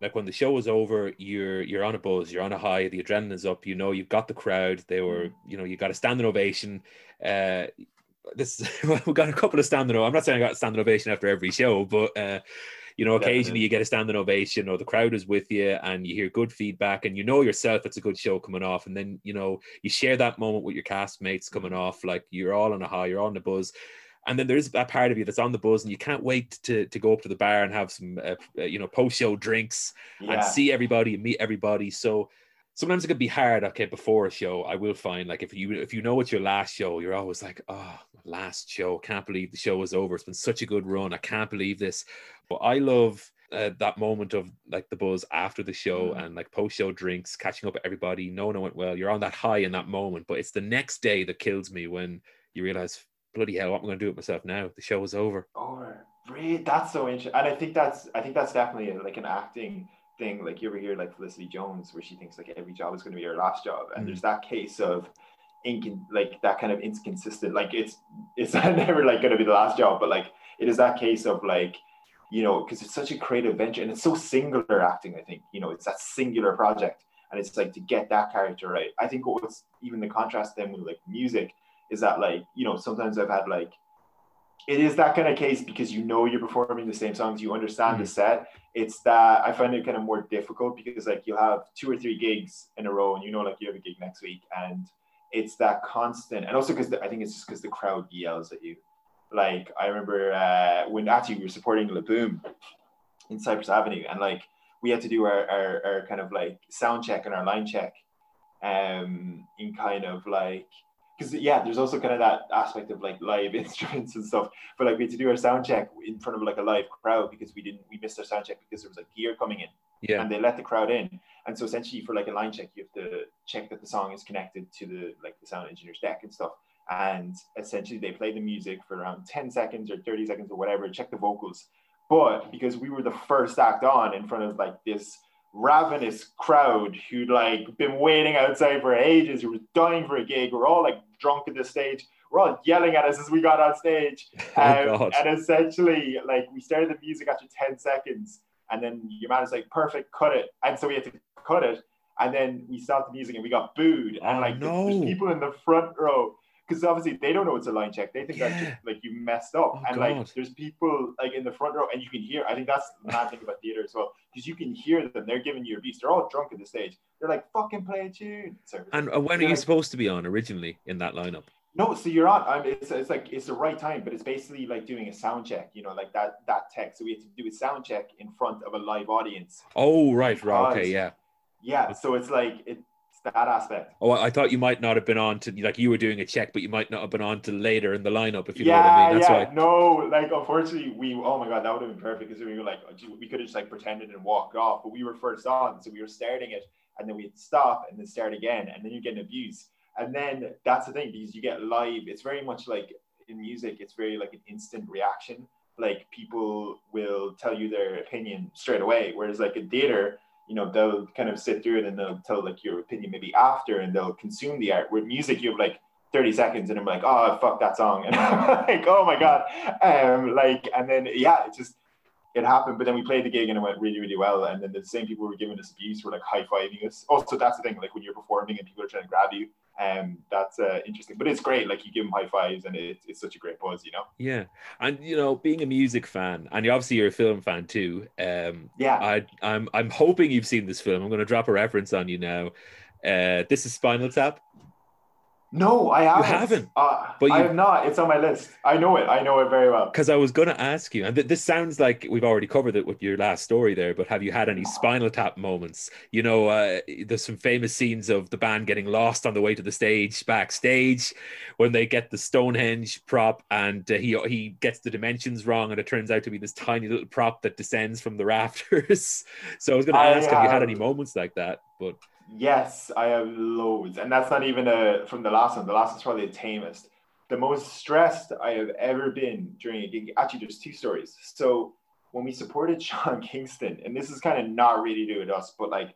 Speaker 1: like when the show was over, you're you're on a buzz, you're on a high, the adrenaline's up, you know, you've got the crowd, they were, mm. you know, you got a standing ovation. Uh, this we got a couple of standing. I'm not saying I got a standing ovation after every show, but uh, you know, occasionally Definitely. you get a standing ovation, or the crowd is with you, and you hear good feedback, and you know yourself it's a good show coming off, and then you know you share that moment with your castmates coming mm. off, like you're all on a high, you're on the buzz and then there's that part of you that's on the buzz and you can't wait to, to go up to the bar and have some uh, uh you know post show drinks yeah. and see everybody and meet everybody so sometimes it can be hard okay before a show i will find like if you if you know it's your last show you're always like oh last show can't believe the show is over it's been such a good run i can't believe this but i love uh, that moment of like the buzz after the show mm. and like post show drinks catching up with everybody knowing it went well you're on that high in that moment but it's the next day that kills me when you realize bloody hell, what am I going to do with myself now? The show is over.
Speaker 2: Over. That's so interesting. And I think that's I think that's definitely like an acting thing. Like you ever hear like Felicity Jones, where she thinks like every job is going to be her last job, and mm. there's that case of incon like that kind of inconsistent. Like it's it's never like going to be the last job, but like it is that case of like you know because it's such a creative venture and it's so singular acting. I think you know it's that singular project, and it's like to get that character right. I think what's even the contrast then with like music is that like you know sometimes I've had like it is that kind of case because you know you're performing the same songs, you understand mm-hmm. the set. It's that I find it kind of more difficult because like you'll have two or three gigs in a row, and you know like you have a gig next week, and it's that constant, and also because I think it's just because the crowd yells at you. Like I remember uh, when actually we were supporting La Boom in Cyprus Avenue, and like we had to do our, our, our kind of like sound check and our line check um in kind of like because yeah, there's also kind of that aspect of like live instruments and stuff. But like we had to do our sound check in front of like a live crowd because we didn't we missed our sound check because there was like gear coming in.
Speaker 1: Yeah.
Speaker 2: And they let the crowd in. And so essentially for like a line check, you have to check that the song is connected to the like the sound engineer's deck and stuff. And essentially they play the music for around 10 seconds or 30 seconds or whatever, check the vocals. But because we were the first act on in front of like this ravenous crowd who'd like been waiting outside for ages, who was dying for a gig, we're all like drunk at this stage. were all yelling at us as we got on stage.
Speaker 1: Oh,
Speaker 2: Um, and essentially, like we started the music after 10 seconds, and then your man was like, perfect, cut it. And so we had to cut it. And then we stopped the music and we got booed. And
Speaker 1: Oh,
Speaker 2: like
Speaker 1: no.
Speaker 2: there's people in the front row. Because obviously they don't know it's a line check. They think that
Speaker 1: Yeah.
Speaker 2: just, like you messed up.
Speaker 1: Oh,
Speaker 2: and
Speaker 1: God.
Speaker 2: like there's people like in the front row and you can hear. I think that's the mad thing about theater as well. Because you can hear them. They're giving you abuse. They're all drunk at the stage. They're like, fucking play a tune. Sorry.
Speaker 1: And uh, when are you
Speaker 2: like,
Speaker 1: supposed to be on originally in that lineup?
Speaker 2: no, so you're on. Um, it's, it's like it's the right time, but it's basically like doing a sound check. You know, like that that tech. So we had to do a sound check in front of a live audience.
Speaker 1: Oh, right, right, okay, yeah.
Speaker 2: Yeah, so it's like it's that aspect.
Speaker 1: Oh, I thought you might not have been on to like you were doing a check, but you might not have been on to later in the lineup, if you know what I mean. That's
Speaker 2: yeah.
Speaker 1: why.
Speaker 2: No, like unfortunately, we. Oh my god, that would have been perfect because we were like, we could have just like pretended and walked off, but we were first on, so we were starting it, and then we'd stop and then start again, and then you're getting abused, and then that's the thing because you get live. It's very much like in music, it's very like an instant reaction. Like people will tell you their opinion straight away, whereas like in theater. You know, they'll kind of sit through it and they'll tell like your opinion maybe after and they'll consume the art. With music, you have like 30 seconds and I'm like, oh fuck that song. And I'm like, oh my God. Um like and then yeah, it just it happened. But then we played the gig and it went really, really well. And then the same people who were giving us abuse were like high-fiving us. Also, that's the thing, like when you're performing and people are trying to grab you. Um that's uh, interesting. But it's great. Like you give them high fives and it, it's such a great buzz, you know?
Speaker 1: Yeah, and you know, being a music fan, and obviously you're a film fan too. Um,
Speaker 2: Yeah.
Speaker 1: I, I'm I'm hoping you've seen this film. I'm going to drop a reference on you now. Uh, this is Spinal Tap.
Speaker 2: No, I haven't.
Speaker 1: You haven't?
Speaker 2: Uh,
Speaker 1: But
Speaker 2: I
Speaker 1: you-
Speaker 2: have not. It's on my list. I know it. I know it very well.
Speaker 1: Because I was going to ask you, and th- this sounds like we've already covered it with your last story there, but have you had any Spinal Tap moments? You know, uh, there's some famous scenes of the band getting lost on the way to the stage backstage when they get the Stonehenge prop and uh, he he gets the dimensions wrong, and it turns out to be this tiny little prop that descends from the rafters. so I was going to
Speaker 2: I
Speaker 1: ask, have you had any moments like that? But
Speaker 2: Yes, I have loads, and that's not even a from the last one. The last one's probably the tamest. The most stressed I have ever been during a gig. Actually, there's two stories. So when we supported Sean Kingston, and this is kind of not really to do with us, but like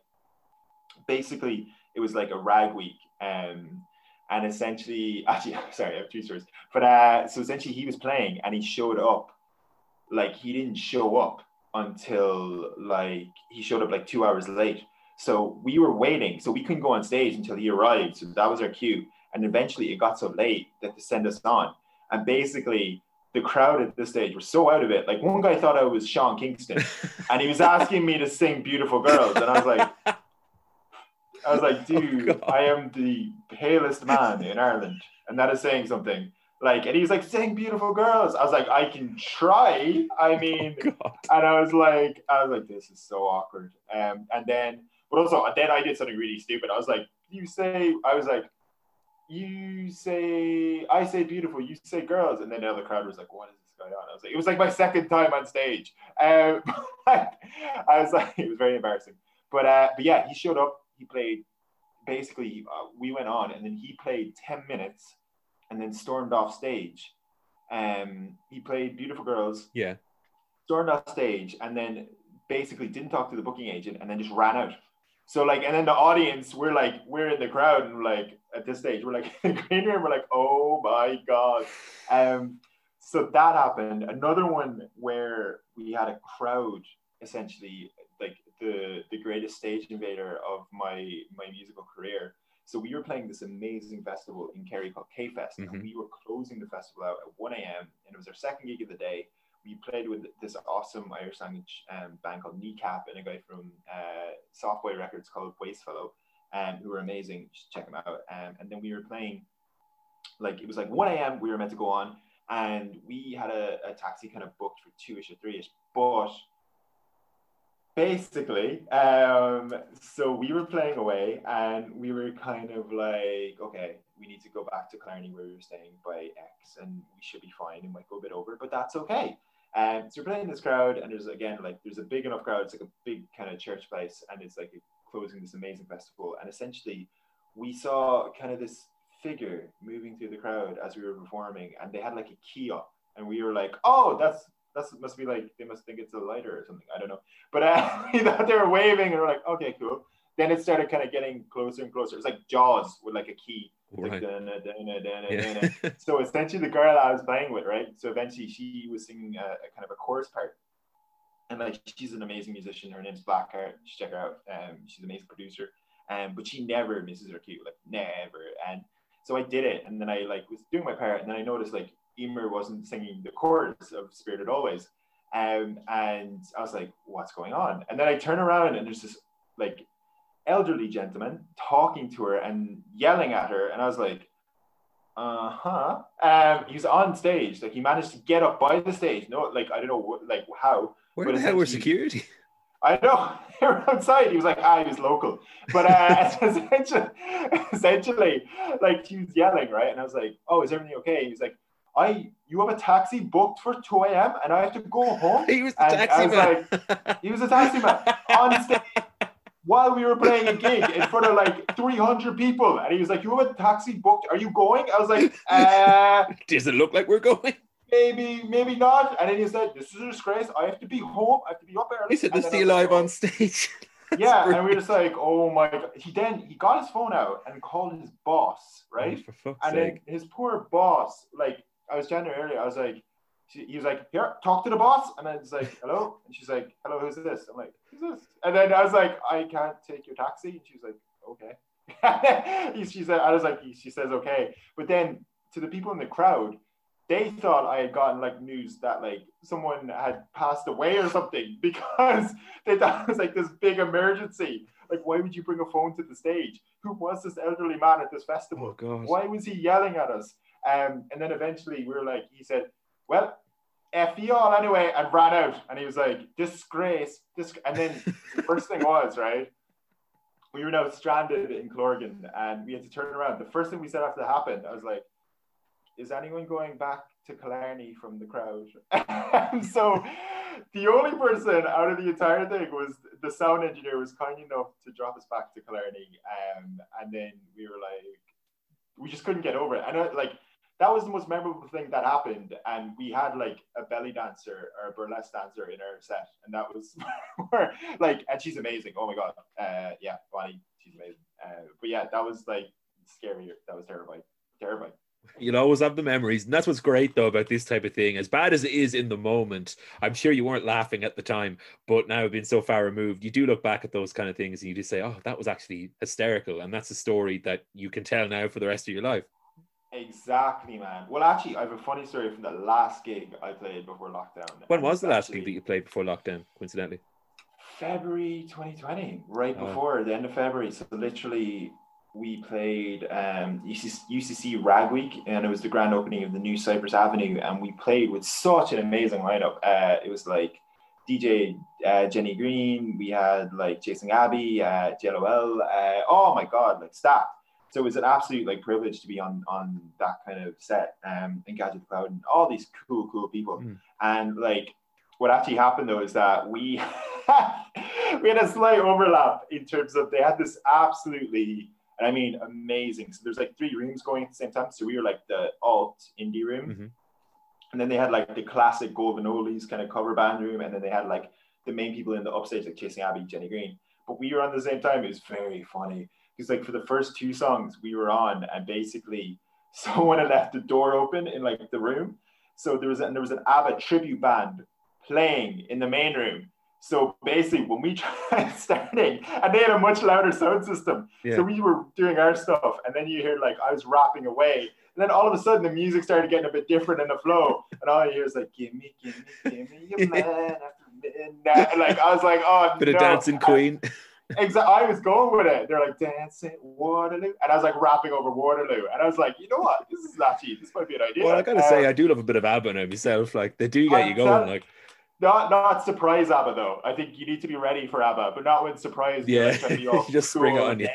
Speaker 2: basically it was like a rag week, um, and essentially, actually, sorry, I have two stories. But uh, so essentially, he was playing, and he showed up. Like he didn't show up until like he showed up like two hours late. So we were waiting. So we couldn't go on stage until he arrived. So that was our cue. And eventually it got so late that to send us on. And basically the crowd at this stage were so out of it. Like one guy thought I was Sean Kingston and he was asking me to sing Beautiful Girls. And I was like, I was like, dude,
Speaker 1: God.
Speaker 2: I am the palest man in Ireland. And that is saying something. Like, and he was like, sing Beautiful Girls. I was like, I can try. I mean,
Speaker 1: God.
Speaker 2: and I was like, I was like, this is so awkward. Um, and then, but also, then I did something really stupid. I was like, you say, I was like, you say, I say beautiful, you say girls, and then the other crowd was like, what is this going on? I was like, it was like my second time on stage. Um, I was like, it was very embarrassing. But uh, but yeah, he showed up. He played. Basically, uh, we went on, and then he played ten minutes, and then stormed off stage. Um, he played Beautiful Girls,
Speaker 1: Yeah.
Speaker 2: stormed off stage and then basically didn't talk to the booking agent and then just ran out. So like, and then the audience, we're like, we're in the crowd and like at this stage, we're like in the green room, we're like, oh my god. Um, so that happened. Another one where we had a crowd, essentially like the the greatest stage invader of my my musical career. So we were playing this amazing festival in Kerry called K Fest,
Speaker 1: Mhm.
Speaker 2: and we were closing the festival out at 1 a.m. and it was our second gig of the day we played with this awesome Irish language um, band called Kneecap and a guy from uh, Softway Records called Wastefellow, um, who were amazing. Check them out. Um, and then we were playing, like it was like 1 a.m. We were meant to go on, and we had a, a taxi kind of booked for two ish or three ish. But basically, um, so we were playing away, and we were kind of like, okay, we need to go back to Killarney where we were staying by X, and we should be fine. It might go a bit over, but that's okay. Um, so we're playing this crowd, and there's again like there's a big enough crowd. It's like a big kind of church place, and it's like closing this amazing festival. And essentially, we saw kind of this figure moving through the crowd as we were performing, and they had like a key up, and we were like, "Oh, that's that's must be like they must think it's a lighter or something." I don't know, but uh, we thought they were waving, and we're like, "Okay, cool." Then it started kind of getting closer and closer. It's like Jaws with like a key.
Speaker 1: Right.
Speaker 2: Like, dun-dun, dun-dun, dun-dun,
Speaker 1: Yeah.
Speaker 2: so essentially, the girl I was playing with, right? So eventually, she was singing a, a kind of a chorus part, and like she's an amazing musician. Her name's Blackheart. You check her out. Um, she's an amazing producer. Um, but she never misses her cue, like never. And so I did it, and then I like was doing my part, and then I noticed like Emer wasn't singing the chorus of Spirited Always. Um, and I was like, what's going on? And then I turn around and there's this like elderly gentleman talking to her and yelling at her. And I was like, uh-huh. Um, he was on stage. Like he managed to get up by the stage. No, like I don't know what like how.
Speaker 1: Where the hell were security?
Speaker 2: I know they were outside. He was like, ah, he was local. But uh, essentially, essentially, like he was yelling, right? And I was like, oh, is everything okay? He was like, I, you have a taxi booked for 2 a.m. and I have to go home.
Speaker 1: He was the
Speaker 2: And I
Speaker 1: taxi
Speaker 2: was
Speaker 1: man.
Speaker 2: He was a taxi man on stage while we were playing a gig in front of like 300 people. And he was like, you have a taxi booked. Are you going? I was like, uh,
Speaker 1: Does it look like we're going?
Speaker 2: maybe, maybe not. And then he said, this is a disgrace. I have to be home. I have to be up early.
Speaker 1: He said,
Speaker 2: And
Speaker 1: "Let's see you
Speaker 2: like,
Speaker 1: live
Speaker 2: "Oh."
Speaker 1: on stage."
Speaker 2: yeah,
Speaker 1: That's
Speaker 2: and we were just like, oh my god. He then he got his phone out and called his boss, right?
Speaker 1: Oh, for fuck's
Speaker 2: and
Speaker 1: sake.
Speaker 2: then his poor boss, like I was chatting her earlier, I was like, she, he was like, here, talk to the boss, and I was like, hello, and she's like, hello, who's this? I'm like, who's this? And then I was like, I can't take your taxi, and she's like, okay. He- she said, I was like, she says okay, but then to the people in the crowd. They thought I had gotten like news that like someone had passed away or something because they thought it was like this big emergency. Like, why would you bring a phone to the stage? Who was this elderly man at this festival?
Speaker 1: Oh.
Speaker 2: Why was he yelling at us? Um, and then eventually we were like, he said, well, F you all anyway, and ran out. And he was like, disgrace. Dis-. And then the first thing was, right, we were now stranded in Clorgan and we had to turn around. The first thing we said after that happened, I was like, is anyone going back to Killarney from the crowd? so the only person out of the entire thing was the sound engineer was kind enough to drop us back to Killarney. Um, and then we were like, we just couldn't get over it. And uh, like, that was the most memorable thing that happened. And we had like a belly dancer or a burlesque dancer in our set. And that was like, and she's amazing. Oh my God. Uh, yeah, Bonnie, she's amazing. Uh, but yeah, that was like scary. That was terrifying. Terrifying.
Speaker 1: You'll always have the memories, and that's what's great though about this type of thing. As bad as it is in the moment, I'm sure you weren't laughing at the time, but now being so far removed, you do look back at those kind of things and you just say, "Oh, that was actually hysterical," and that's a story that you can tell now for the rest of your life.
Speaker 2: Exactly, man. Well, actually, I have a funny story from the last gig I played before lockdown.
Speaker 1: When was the last gig that you played before lockdown? Coincidentally,
Speaker 2: February 2020, right
Speaker 1: Oh.
Speaker 2: before the end of February. So literally, we played um, UCC, UCC Rag Week, and it was the grand opening of the new Cyprus Avenue, and we played with such an amazing lineup. Uh, it was like DJ uh, Jenny Greene, we had like Chasing Abbey, uh, JLOL. Uh, oh my God, like stacked. So it was an absolute like privilege to be on on that kind of set um, and Gadget Cloud and all these cool, cool people.
Speaker 1: Mm.
Speaker 2: And like what actually happened though is that we we had a slight overlap in terms of they had this absolutely and I mean amazing. So there's like three rooms going at the same time. So we were like the alt indie room.
Speaker 1: Mhm.
Speaker 2: And then they had like the classic Golvanolis kind of cover band room, and then they had like the main people in the upstage, like Chasing Abbey, Jenny Greene. But we were on the same time. It was very funny because like for the first two songs we were on, and basically someone had left the door open in like the room. So there was and there was an ABBA tribute band playing in the main room. So basically, when we tried starting, and they had a much louder sound system,
Speaker 1: Yeah.
Speaker 2: so we were doing our stuff, and then you hear like I was rapping away, and then all of a sudden the music started getting a bit different in the flow, and all you hear is like, "Give me, give me, give me your man after midnight." And, like I was like, "Oh
Speaker 1: bit
Speaker 2: no.
Speaker 1: of dancing queen.
Speaker 2: Exactly. I was going with it. They're like dancing Waterloo, and I was like rapping over Waterloo, and I was like, you know what? This is actually this might be an idea.
Speaker 1: Well, I gotta say,
Speaker 2: Um,
Speaker 1: I do love a bit of ABBA now myself. Like they do get you
Speaker 2: I'm
Speaker 1: going.
Speaker 2: tell-
Speaker 1: Like
Speaker 2: not not surprise ABBA though. I think you need to be ready for ABBA, but not when surprise.
Speaker 1: yeah,
Speaker 2: like, trying to be all
Speaker 1: just spring
Speaker 2: cool
Speaker 1: on you.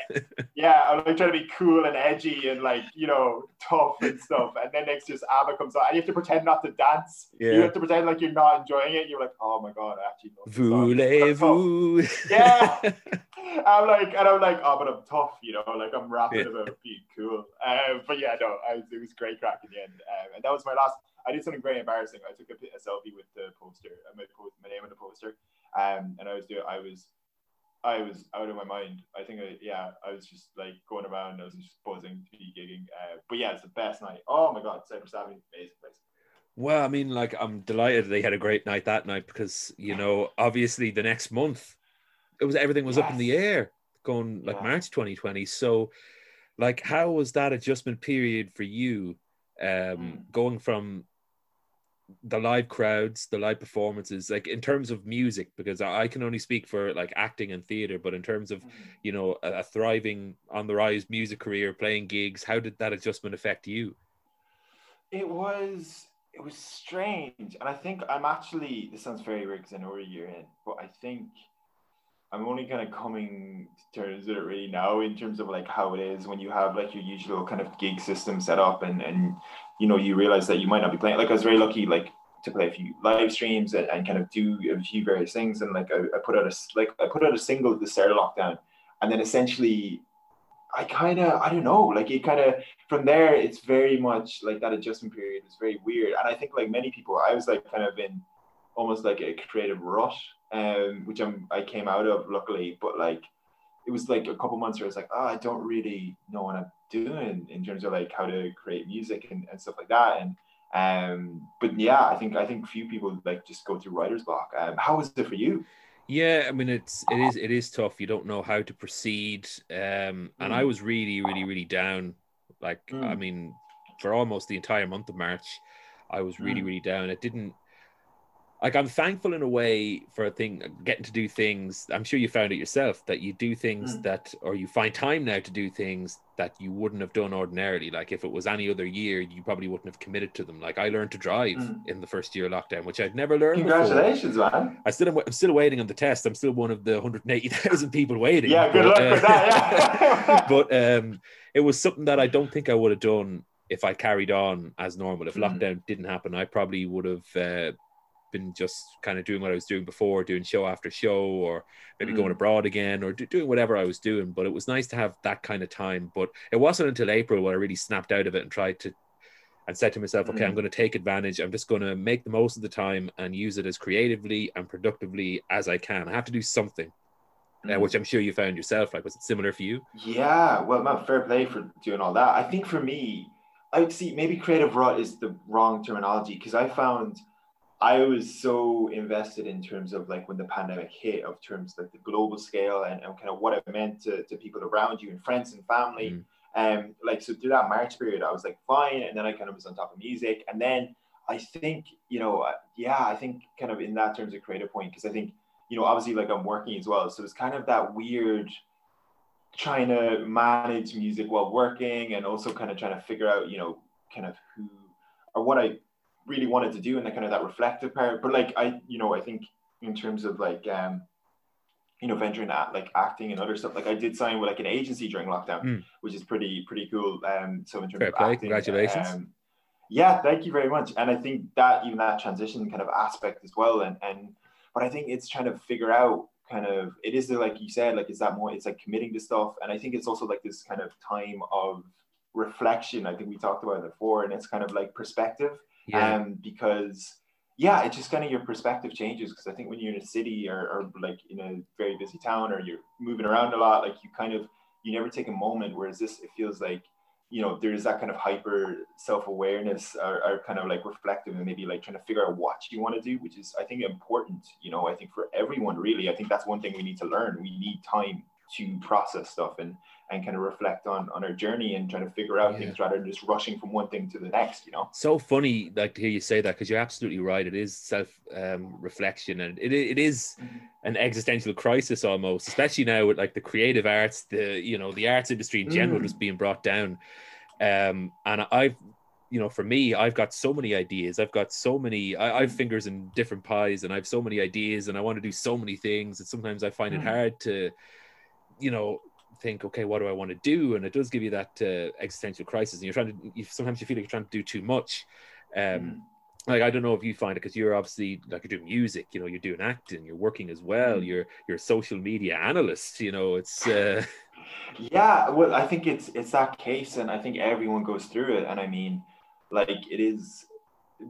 Speaker 2: yeah, I'm like trying to be cool and edgy and like, you know, tough and stuff. And then next just ABBA comes on and you have to pretend not to dance.
Speaker 1: Yeah.
Speaker 2: You have to pretend like you're not enjoying it. You're like, oh my God, I actually love this song. But I'm.
Speaker 1: Voulez-vous?
Speaker 2: Yeah. I'm like, and I'm like, oh, but I'm tough, you know, like I'm rapping
Speaker 1: Yeah.
Speaker 2: about being cool. Um, but yeah, no, I, it was great craic in the end. Um, and that was my last, I did something very embarrassing. I took a, a selfie with the poster, uh, my, my name on the poster. Um, and I was doing, I was I was out of my mind. I think, I, yeah, I was just like going around. I was just buzzing to be gigging. Uh, but yeah, it's the best night. Oh my god, Cyprus Avenue, amazing place.
Speaker 1: Well, I mean, like I'm delighted they had a great night that night because you know, obviously the next month, it was everything was yes. up in the air going like yeah. March 2020. So, like, how was that adjustment period for you? Um, mm. going from the live crowds, the live performances, like in terms of music, because I can only speak for like acting and theater, but in terms of, mm-hmm. you know, a, a, thriving on the rise music career, playing gigs, how did that adjustment affect you?
Speaker 2: It was, it was strange. And I think I'm actually, this sounds very weird because I know we're a year in, but I think I'm only kind of coming to terms with it really now in terms of like how it is when you have like your usual kind of gig system set up and, and you know, you realize that you might not be playing. Like I was very lucky, like to play a few live streams and, and kind of do a few various things. And like I, I, put out a like I put out a single the start of lockdown, and then essentially, I kind of I don't know, like it kind of from there it's very much like that adjustment period is very weird. And I think like many people, I was like kind of in almost like a creative rush, um, which I'm I came out of luckily, but like it was like a couple months where I was like, oh, I don't really know what I'm doing in terms of like how to create music and, and stuff like that. And um, but yeah, I think I think few people like just go through writer's block. Um, how was it for you?
Speaker 1: Yeah, I mean it's it is it is tough. You don't know how to proceed. Um, and mm. I was really really really down. Like mm. I mean, for almost the entire month of March, I was really mm. really down. It didn't like I'm thankful in a way for a thing getting to do things. I'm sure you found it yourself that you do things mm. that, or you find time now to do things that you wouldn't have done ordinarily. Like if it was any other year, you probably wouldn't have committed to them. Like I learned to drive mm. in the first year lockdown, which I'd never learned.
Speaker 2: Congratulations,
Speaker 1: before.
Speaker 2: man!
Speaker 1: I still, I'm still waiting on the test. I'm still one of the 180,000 people waiting.
Speaker 2: Yeah, good but, luck uh, with that.
Speaker 1: Yeah. but um, it was something that I don't think I would have done if I carried on as normal. If mm. lockdown didn't happen, I probably would have. Uh, been just kind of doing what I was doing before, doing show after show, or maybe mm. going abroad again, or do, doing whatever I was doing. But it was nice to have that kind of time. But it wasn't until April where I really snapped out of it and tried to, and said to myself, okay, mm. I'm going to take advantage. I'm just going to make the most of the time and use it as creatively and productively as I can. I have to do something. Mm. Uh, which I'm sure you found yourself. Like, was it similar for you?
Speaker 2: Yeah, well, man, fair play for doing all that. I think for me, I would see maybe creative rut is the wrong terminology because I found I was so invested in terms of like when the pandemic hit, of terms like the global scale and, and kind of what it meant to, to people around you and friends and family. Mm. Um, like so through that March period, I was like fine, and then I kind of was on top of music, and then I think you know, yeah, I think kind of in that terms of creative point because I think you know obviously like I'm working as well, so it's kind of that weird trying to manage music while working and also kind of trying to figure out you know kind of who or what I really wanted to do and that kind of that reflective part. But like I, you know, I think in terms of like um, you know, venturing at like acting and other stuff, like I did sign with like an agency during lockdown, mm. which is pretty pretty cool. Um, so in terms Fair of
Speaker 1: play.
Speaker 2: acting,
Speaker 1: congratulations.
Speaker 2: Um, yeah, thank you very much. And I think that even that transition kind of aspect as well, and and but I think it's trying to figure out kind of it is like you said, like is that more? It's like committing to stuff, and I think it's also like this kind of time of reflection. I think we talked about it before, and it's kind of like perspective yeah. Um, because yeah, it's just kind of your perspective changes because I think when you're in a city or, or like in a very busy town or you're moving around a lot, like you kind of you never take a moment. Whereas this, it feels like you know there's that kind of hyper self-awareness or, or, kind of like reflective and maybe like trying to figure out what you want to do which is i think important you know i think for everyone really i think that's one thing we need to learn we need time to process stuff and and kind of reflect on on our journey and trying to figure out yeah. things rather than just rushing from one thing to the next you know
Speaker 1: so funny like to hear you say that because you're absolutely right it is self um, reflection and it, it is mm-hmm. an existential crisis almost especially now with like the creative arts the you know the arts industry in general mm. just being brought down um and i've you know for me i've got so many ideas i've got so many I, have fingers in different pies and i have so many ideas and i want to do so many things and sometimes i find mm. it hard to you know think, okay, what do I want to do? And it does give you that uh, existential crisis. And you're trying to, you, sometimes you feel like you're trying to do too much. Um, mm. Like I don't know if you find it because you're obviously like you're doing music, you know, you're doing acting, you're working as well. Mm. You're you're a social media analyst. You know, it's. Uh...
Speaker 2: Yeah, well, I think it's it's that case, and I think everyone goes through it. And I mean, like it is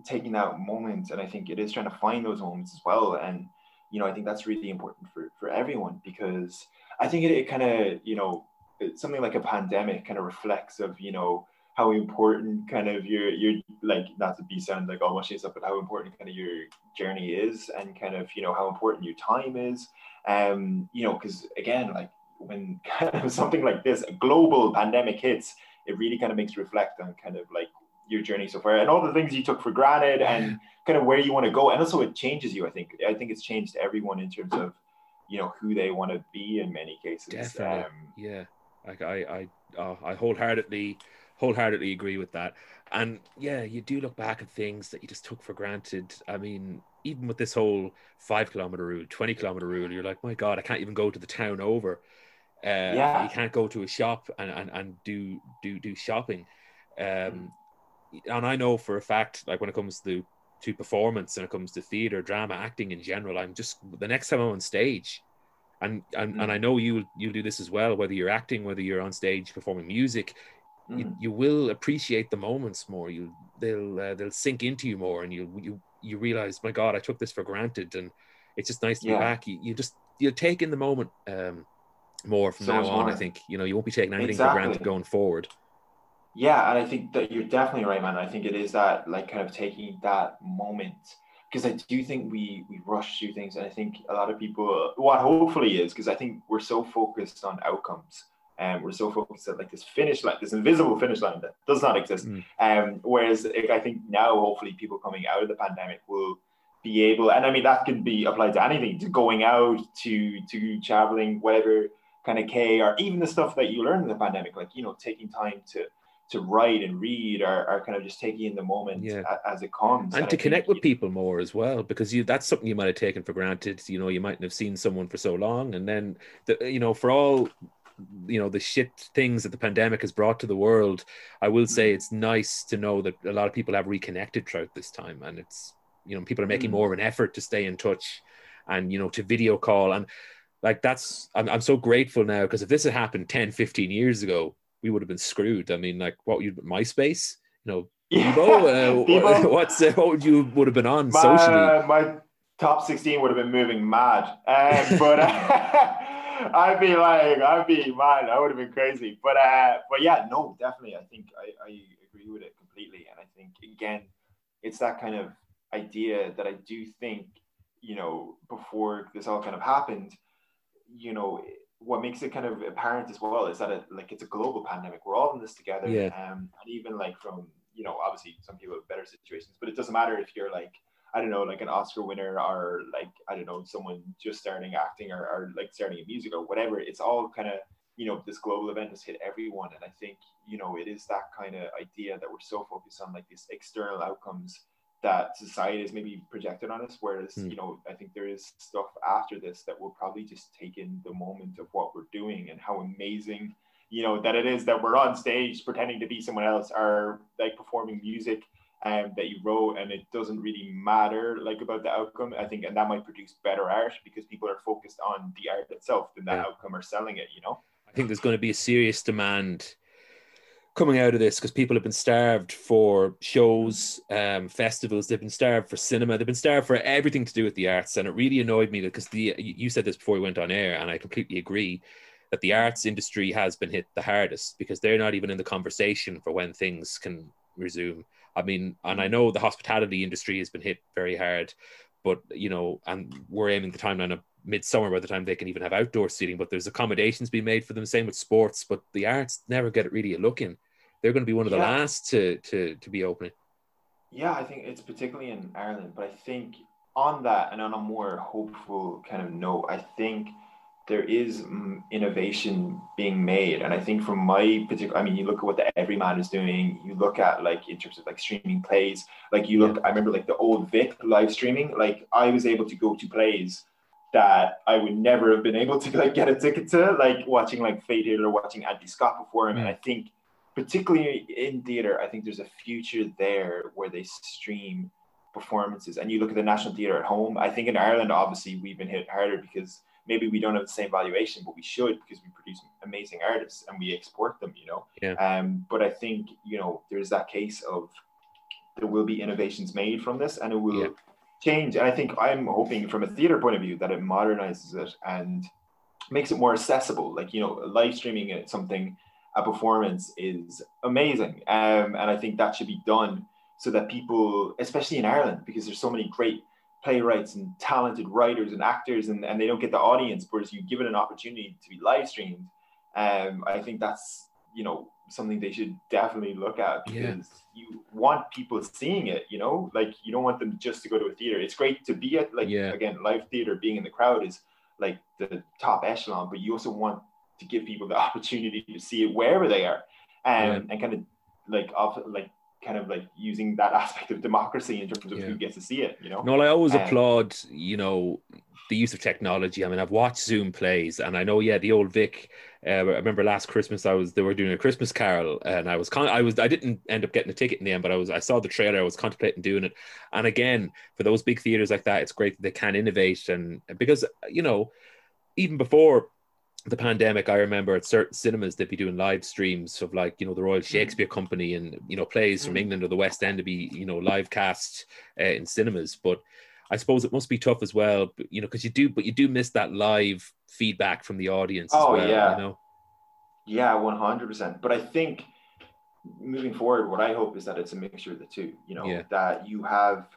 Speaker 2: taking that moment, and I think it is trying to find those moments as well. And you know, I think that's really important for, for everyone because I think it, it kind of, you know, something like a pandemic kind of reflects of, you know, how important kind of your your like not to be sound like all mushy stuff, but how important kind of your journey is and kind of you know how important your time is. Um, you know, because again, like when kind of something like this, a global pandemic hits, it really kind of makes you reflect on kind of like your journey so far and all the things you took for granted and kind of where you want to go. And also it changes you, I think. I think it's changed everyone in terms of, you know, who they want to be in many cases.
Speaker 1: Definitely. Um, yeah. Like I, I, uh, I wholeheartedly wholeheartedly agree with that. And yeah, you do look back at things that you just took for granted. I mean, even with this whole five kilometer rule, 20 kilometer rule, you're like, my God, I can't even go to the town over. Uh, yeah. You can't go to a shop and, and, and do, do, do shopping. Um, and I know for a fact, like when it comes to, to performance and it comes to theater, drama, acting in general, I'm just the next time I'm on stage, and and, mm. and I know you you'll do this as well, whether you're acting, whether you're on stage performing music, you, mm. you will appreciate the moments more. You they'll uh, they'll sink into you more, and you you you realize, my God, I took this for granted, and it's just nice to yeah. be back. You, you just you take in the moment um, more from now on. More. I think you know you won't be taking anything exactly. for granted going forward.
Speaker 2: Yeah, and I think that you're definitely right, man. I think it is that like kind of taking that moment because I do think we we rush through things, and I think a lot of people what hopefully is because I think we're so focused on outcomes and we're so focused at like this finish line, this invisible finish line that does not exist. Mm. Um, whereas like, I think now, hopefully, people coming out of the pandemic will be able, and I mean that can be applied to anything, to going out, to to traveling, whatever kind of K, or even the stuff that you learn in the pandemic, like you know, taking time to to write and read are, or kind of just taking in the moment yeah. as it comes.
Speaker 1: And, and to I connect with people more as well because you that's something you might have taken for granted. You know you mightn't have seen someone for so long. And then the, you know for all you know the shit things that the pandemic has brought to the world i will say it's nice to know that a lot of people have reconnected throughout this time. And it's you know people are making mm. more of an effort to stay in touch and you know to video call. And like that's i'm, I'm so grateful now because if this had happened 10 15 years ago we would have been screwed i mean like what you myspace you know yeah. Bebo, uh, what's uh, what would you would have been on my, socially
Speaker 2: my top 16 would have been moving mad um, but uh, I'd be like, I'd be man, I would have been crazy. But uh, but yeah, no, definitely. I think I, I agree with it completely. And I think again, it's that kind of idea that I do think, you know, before this all kind of happened, you know, what makes it kind of apparent as well is that it like it's a global pandemic. We're all in this together.
Speaker 1: Yeah.
Speaker 2: Um, and even like from, you know, obviously some people have better situations, but it doesn't matter if you're like I don't know, like an Oscar winner or like, I don't know, someone just starting acting or, or like starting a music or whatever. It's all kind of, you know, this global event has hit everyone. And I think, you know, it is that kind of idea that we're so focused on like these external outcomes that society is maybe projected on us. Whereas, mm. you know, I think there is stuff after this that will probably just take in the moment of what we're doing and how amazing, you know, that it is that we're on stage pretending to be someone else or like performing music um, that you wrote and it doesn't really matter like about the outcome i think and that might produce better art because people are focused on the art itself than the yeah. outcome or selling it you know
Speaker 1: i think there's going to be a serious demand coming out of this because people have been starved for shows um, festivals they've been starved for cinema they've been starved for everything to do with the arts and it really annoyed me because the you said this before we went on air and i completely agree that the arts industry has been hit the hardest because they're not even in the conversation for when things can resume I mean, and I know the hospitality industry has been hit very hard, but you know, and we're aiming the timeline of midsummer by the time they can even have outdoor seating. But there's accommodations being made for them. Same with sports, but the arts never get it really a look in. They're going to be one of the yeah. last to to to be opening.
Speaker 2: Yeah, I think it's particularly in Ireland, but I think on that and on a more hopeful kind of note, I think there is mm, innovation being made and i think from my particular i mean you look at what the everyman is doing you look at like in terms of like streaming plays like you look yeah. i remember like the old vic live streaming like i was able to go to plays that i would never have been able to like get a ticket to like watching like Fate Hill or watching Andy Scott before him mm. and i think particularly in theater i think there's a future there where they stream performances and you look at the national theater at home i think in ireland obviously we've been hit harder because maybe we don't have the same valuation, but we should because we produce amazing artists and we export them, you know.
Speaker 1: Yeah.
Speaker 2: Um, but I think you know there's that case of there will be innovations made from this, and it will, yeah. change. And I think I'm hoping from a theater point of view that it modernizes it and makes it more accessible. Like, you know, live streaming it, something, a performance is amazing. Um, and I think that should be done so that people, especially in Ireland, because there's so many great playwrights and talented writers and actors and, and they don't get the audience, whereas you give it an opportunity to be live streamed. Um, I think that's, you know, something they should definitely look at because yeah. you want people seeing it, you know, like you don't want them just to go to a theater. It's great to be at like yeah. again, live theater being in the crowd is like the top echelon, but you also want to give people the opportunity to see it wherever they are. Um, yeah. and kind of like off like kind of like using that aspect of democracy in terms of yeah. who gets to see it, you know.
Speaker 1: No, I always um, applaud, you know, the use of technology. I mean, I've watched Zoom plays, and I know, yeah, the old Vic. Uh, I remember last Christmas, I was they were doing a Christmas Carol, and I was con- I was I didn't end up getting a ticket in the end, but I was I saw the trailer, I was contemplating doing it, and again, for those big theaters like that, it's great that they can innovate, and because you know, even before the pandemic, I remember at certain cinemas they'd be doing live streams of like you know the Royal mm. Shakespeare Company and you know plays from mm. England or the West End to be you know live cast uh, in cinemas. But I suppose it must be tough as well, you know, because you do, but you do miss that live feedback from the audience. Oh well,
Speaker 2: yeah,
Speaker 1: you know?
Speaker 2: yeah, one hundred percent. But I think moving forward, what I hope is that it's a mixture of the two. You know, yeah. that you have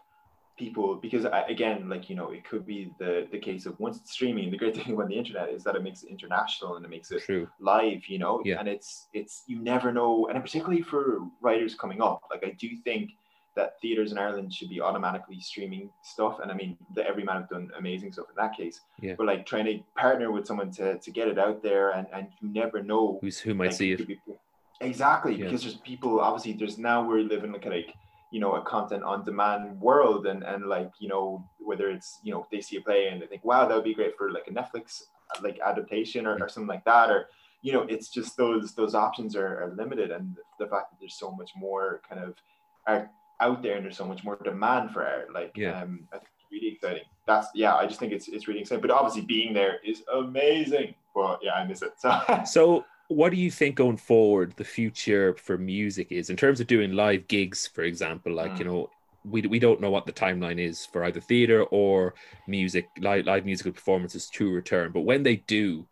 Speaker 2: people because I, again like you know it could be the the case of once it's streaming the great thing about the internet is that it makes it international and it makes it True. live you know yeah. and it's it's you never know and particularly for writers coming up like i do think that theaters in ireland should be automatically streaming stuff and i mean the everyman have done amazing stuff in that case yeah. but like trying to partner with someone to to get it out there and and you never know
Speaker 1: who's who might like, see it
Speaker 2: be, exactly yeah. because there's people obviously there's now we're living like like you know a content on demand world and and like you know whether it's you know they see a play and they think wow that would be great for like a netflix like adaptation or, or something like that or you know it's just those those options are, are limited and the fact that there's so much more kind of art out there and there's so much more demand for art like yeah. um i think it's really exciting that's yeah i just think it's it's really exciting but obviously being there is amazing but yeah i miss it so
Speaker 1: so what do you think going forward the future for music is in terms of doing live gigs for example like mm. you know we, we don't know what the timeline is for either theater or music live, live musical performances to return but when they do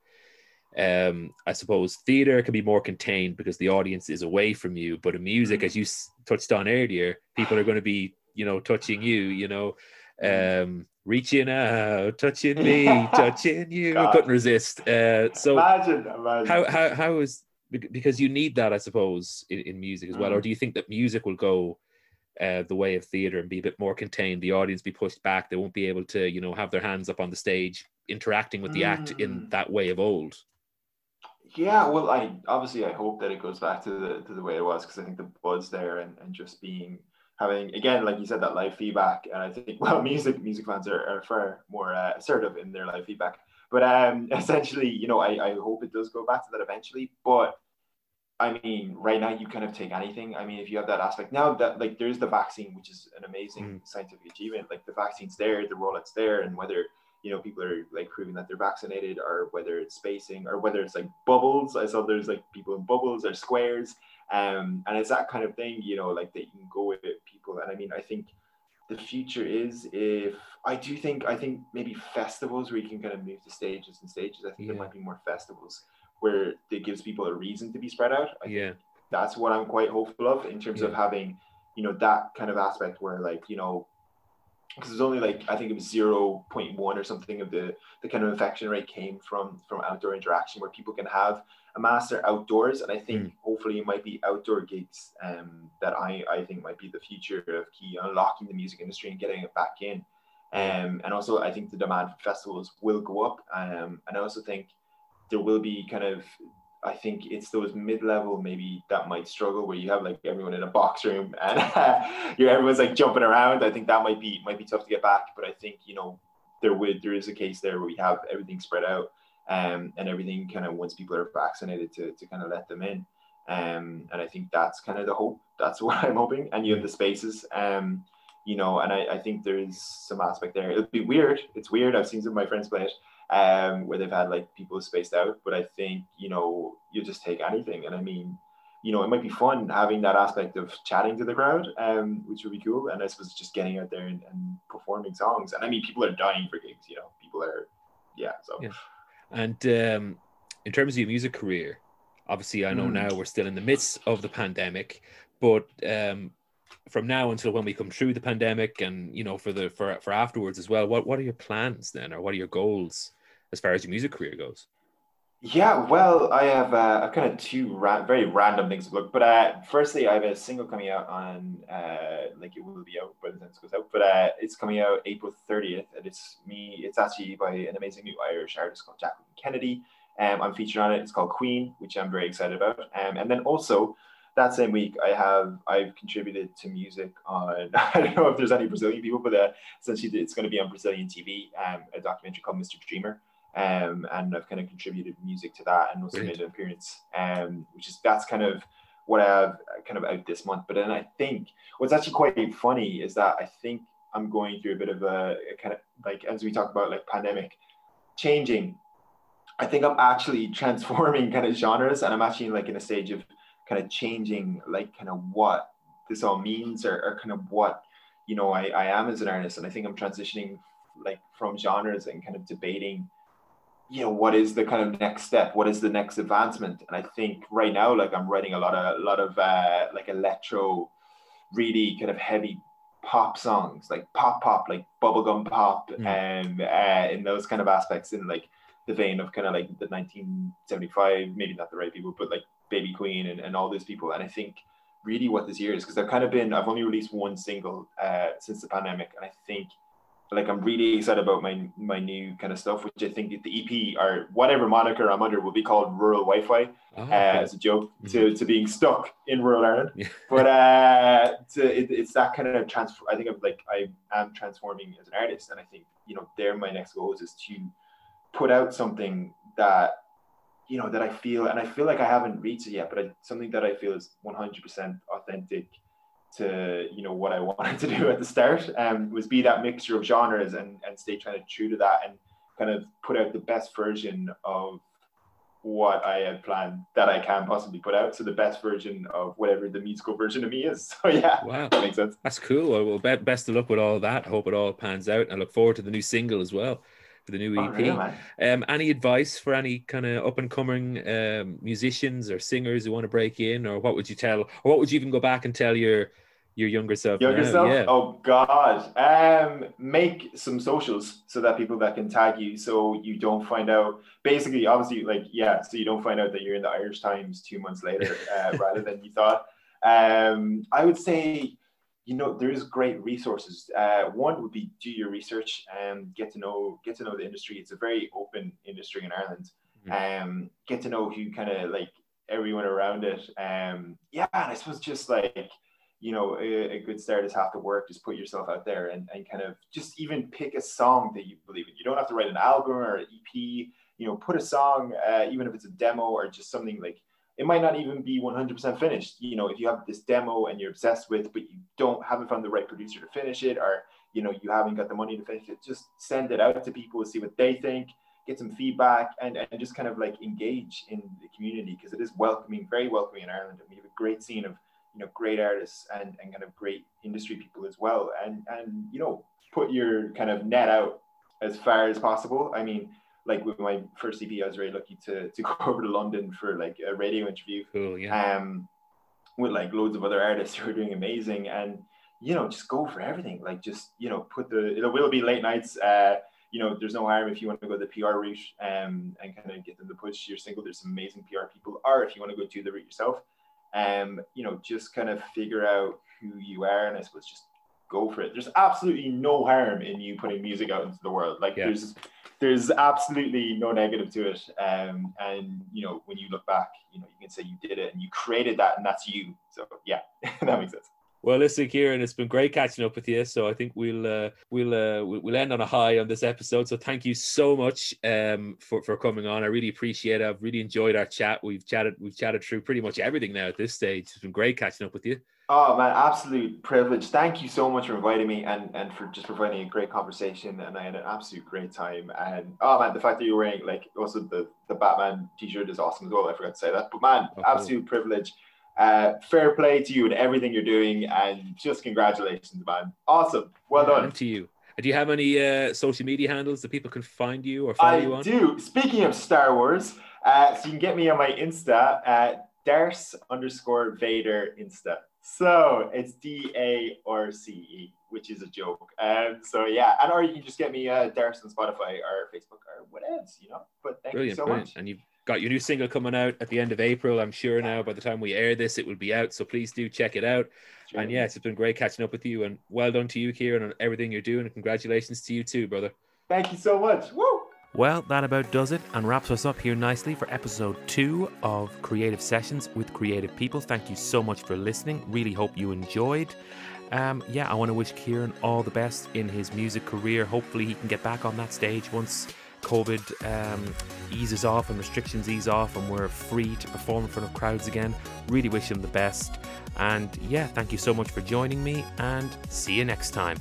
Speaker 1: um i suppose theater can be more contained because the audience is away from you but in music mm. as you touched on earlier people are going to be you know touching you you know mm. um reaching out, touching me, touching you. God. Couldn't resist. Uh, so
Speaker 2: imagine, imagine.
Speaker 1: How, how, how is because you need that, I suppose, in, in music as well. Mm. Or do you think that music will go uh, the way of theater and be a bit more contained? The audience be pushed back. They won't be able to, you know, have their hands up on the stage, interacting with the mm. act in mm. that way of old.
Speaker 2: Yeah, well, I obviously I hope that it goes back to the to the way it was because I think the buzz there and, and just being having again like you said that live feedback. And i think well music music fans are, are far more uh, assertive in their live feedback. But um essentially you know I, I hope it does go back to that eventually. But i mean right now you kind of take anything. I mean if you have that aspect now that like there's the vaccine which is an amazing mm. scientific achievement. Like the vaccine's there the rollout's there and whether you know people are like proving that they're vaccinated or whether it's spacing or whether it's like bubbles. I saw there's like people in bubbles or squares um, and it's that kind of thing, you know, like that you can go with people. And I mean, I think the future is if I do think I think maybe festivals where you can kind of move to stages and stages. I think yeah. there might be more festivals where it gives people a reason to be spread out. I
Speaker 1: yeah,
Speaker 2: that's what I'm quite hopeful of in terms yeah. of having you know that kind of aspect where like you know because it's only like I think it was zero point one or something of the the kind of infection rate came from from outdoor interaction where people can have a master outdoors, and I think mm. hopefully it might be outdoor gigs um, that I, I think might be the future of key unlocking the music industry and getting it back in. Um, and also, I think the demand for festivals will go up. Um, and I also think there will be kind of, I think it's those mid-level maybe that might struggle where you have like everyone in a box room and you everyone's like jumping around. I think that might be might be tough to get back. But I think you know there would there is a case there where we have everything spread out um, and everything kind of once people are vaccinated to, to kind of let them in. Um, and I think that's kind of the hope. That's what I'm hoping. And you have the spaces, um, you know, and I, I think there's some aspect there. It'll be weird. It's weird. I've seen some of my friends play it um, where they've had like people spaced out, but I think, you know, you just take anything. And I mean, you know, it might be fun having that aspect of chatting to the crowd, um, which would be cool. And I suppose just getting out there and, and performing songs. And I mean, people are dying for gigs. You know, people are, yeah. So.
Speaker 1: Yeah. And um, in terms of your music career, obviously, I know mm. now we're still in the midst of the pandemic, but um, from now until when we come through the pandemic, and you know, for the for for afterwards as well, what what are your plans then, or what are your goals as far as your music career goes?
Speaker 2: Yeah, well, I have uh, kind of two ra- very random things to look. But uh, firstly, I have a single coming out on uh, like it will be out by the time this goes out. But uh, it's coming out April thirtieth, and it's me. It's actually by an amazing new Irish artist called Jacqueline Kennedy. Um, I'm featured on it. It's called Queen, which I'm very excited about. Um, and then also that same week, I have I've contributed to music on. I don't know if there's any Brazilian people, but uh, essentially it's going to be on Brazilian TV. Um, a documentary called Mr. Dreamer um, and I've kind of contributed music to that and also Brilliant. made an appearance, um, which is that's kind of what I have kind of out this month. But then I think what's actually quite funny is that I think I'm going through a bit of a, a kind of like as we talk about like pandemic changing. I think I'm actually transforming kind of genres, and I'm actually like in a stage of kind of changing like kind of what this all means or, or kind of what you know I, I am as an artist and i think i'm transitioning like from genres and kind of debating you know what is the kind of next step? What is the next advancement? And i think right now like i'm writing a lot of a lot of uh, like electro really kind of heavy pop songs like pop pop like bubblegum pop mm. and uh, in those kind of aspects in like the vein of kind of like the 1975 maybe not the right people but like baby queen and, and all those people. And i think really what this year is because i've kind of been i've only released one single uh, since the pandemic. And i think like I'm really excited about my my new kind of stuff, which I think the EP or whatever moniker I'm under will be called Rural Wi-Fi oh, uh, as a joke mm-hmm. to, to being stuck in rural Ireland. Yeah. but uh, to, it, it's that kind of transfer. I think I'm like I am transforming as an artist, and I think you know there my next goals is to put out something that you know that I feel, and I feel like I haven't reached it yet, but I, something that I feel is 100% authentic to you know what I wanted to do at the start um, was be that mixture of genres and and stay kind of true to that and kind of put out the best version of what I had planned that I can possibly put out. So the best version of whatever the musical version of me is. So yeah, wow, that makes sense.
Speaker 1: That's cool. Well, best of luck with all that. Hope it all pans out. I look forward to the new single as well for the new EP. Oh, um, any advice for any kind of up and coming um, musicians or singers who want to break in, or what would you tell, or what would you even go back and tell your your younger self.
Speaker 2: Younger now. self? Yeah. Oh God. Um, make some socials so that people that can tag you so you don't find out basically obviously like yeah, so you don't find out that you're in the Irish Times two months later uh, rather than you thought. Um, I would say you know there is great resources. Uh, one would be do your research and get to know get to know the industry. It's a very open industry in Ireland. Mm-hmm. Um, get to know who kind of like everyone around it. Um, yeah, and I suppose just like you know, a, a, good start is half the work. Just put yourself out there and, and kind of just even pick a song that you believe in. You don't have to write an album or an EP. You know, put a song, uh, even if it's a demo or just something like it might not even be 100% finished. You know, if you have this demo and you're obsessed with, but you don't haven't found the right producer to finish it, or you know, you haven't got the money to finish it, just send it out to people, see what they think, get some feedback, and, and just kind of like engage in the community because it is welcoming, very welcoming in Ireland. And we have a great scene of you know great artists and, and kind of great industry people as well and and you know put your kind of net out as far as possible i mean like with my first ep i was very lucky to, to go over to london for like a radio interview
Speaker 1: cool, yeah.
Speaker 2: um with like loads of other artists who are doing amazing and you know just go for everything like just you know put the it will be late nights uh you know, there's no harm if you want to go the PR route um, and kind of get them to push your single. There's some amazing PR people, or if you want to go to the route yourself, um, you know, just kind of figure out who you are, and I suppose just go for it. There's absolutely no harm in you putting music out into the world. Like yeah. there's there's absolutely no negative to it. Um, and you know, when you look back, you know, you can say you did it and you created that, and that's you. So yeah, that makes sense.
Speaker 1: Well, listen, Kieran, it's been great catching up with you. So I think we'll uh, we'll uh, we'll end on a high on this episode. So thank you so much um, for for coming on. I really appreciate it. I've really enjoyed our chat. We've chatted we've chatted through pretty much everything now at this stage. It's been great catching up with you.
Speaker 2: Oh man, absolute privilege. Thank you so much for inviting me and, and for just providing a great conversation. And I had an absolute great time. And oh man, the fact that you're wearing like also the, the Batman t-shirt is awesome as well. I forgot to say that. But man, okay. absolute privilege uh, fair play to you and everything you're doing, and just congratulations, man. Awesome. Well done.
Speaker 1: And to you. Do you have any uh, social media handles that people can find you or follow
Speaker 2: I
Speaker 1: you on?
Speaker 2: I do. Speaking of Star Wars, uh, so you can get me on my Insta at Darce underscore Vader Insta. So it's D A R C E, which is a joke. Um, so yeah, and or you can just get me uh, Darce on Spotify or Facebook or whatever, you know. But thank
Speaker 1: Brilliant,
Speaker 2: you so
Speaker 1: brilliant.
Speaker 2: much.
Speaker 1: And you've got your new single coming out at the end of April. I'm sure now by the time we air this, it will be out. So please do check it out.
Speaker 2: Sure.
Speaker 1: And yes, it's been great catching up with you. And well done to you, Kieran, on everything you're doing. And congratulations to you too, brother.
Speaker 2: Thank you so much. Woo!
Speaker 1: Well, that about does it and wraps us up here nicely for episode two of Creative Sessions with Creative People. Thank you so much for listening. Really hope you enjoyed. Um, yeah, I want to wish Kieran all the best in his music career. Hopefully, he can get back on that stage once COVID um, eases off and restrictions ease off and we're free to perform in front of crowds again. Really wish him the best. And yeah, thank you so much for joining me and see you next time.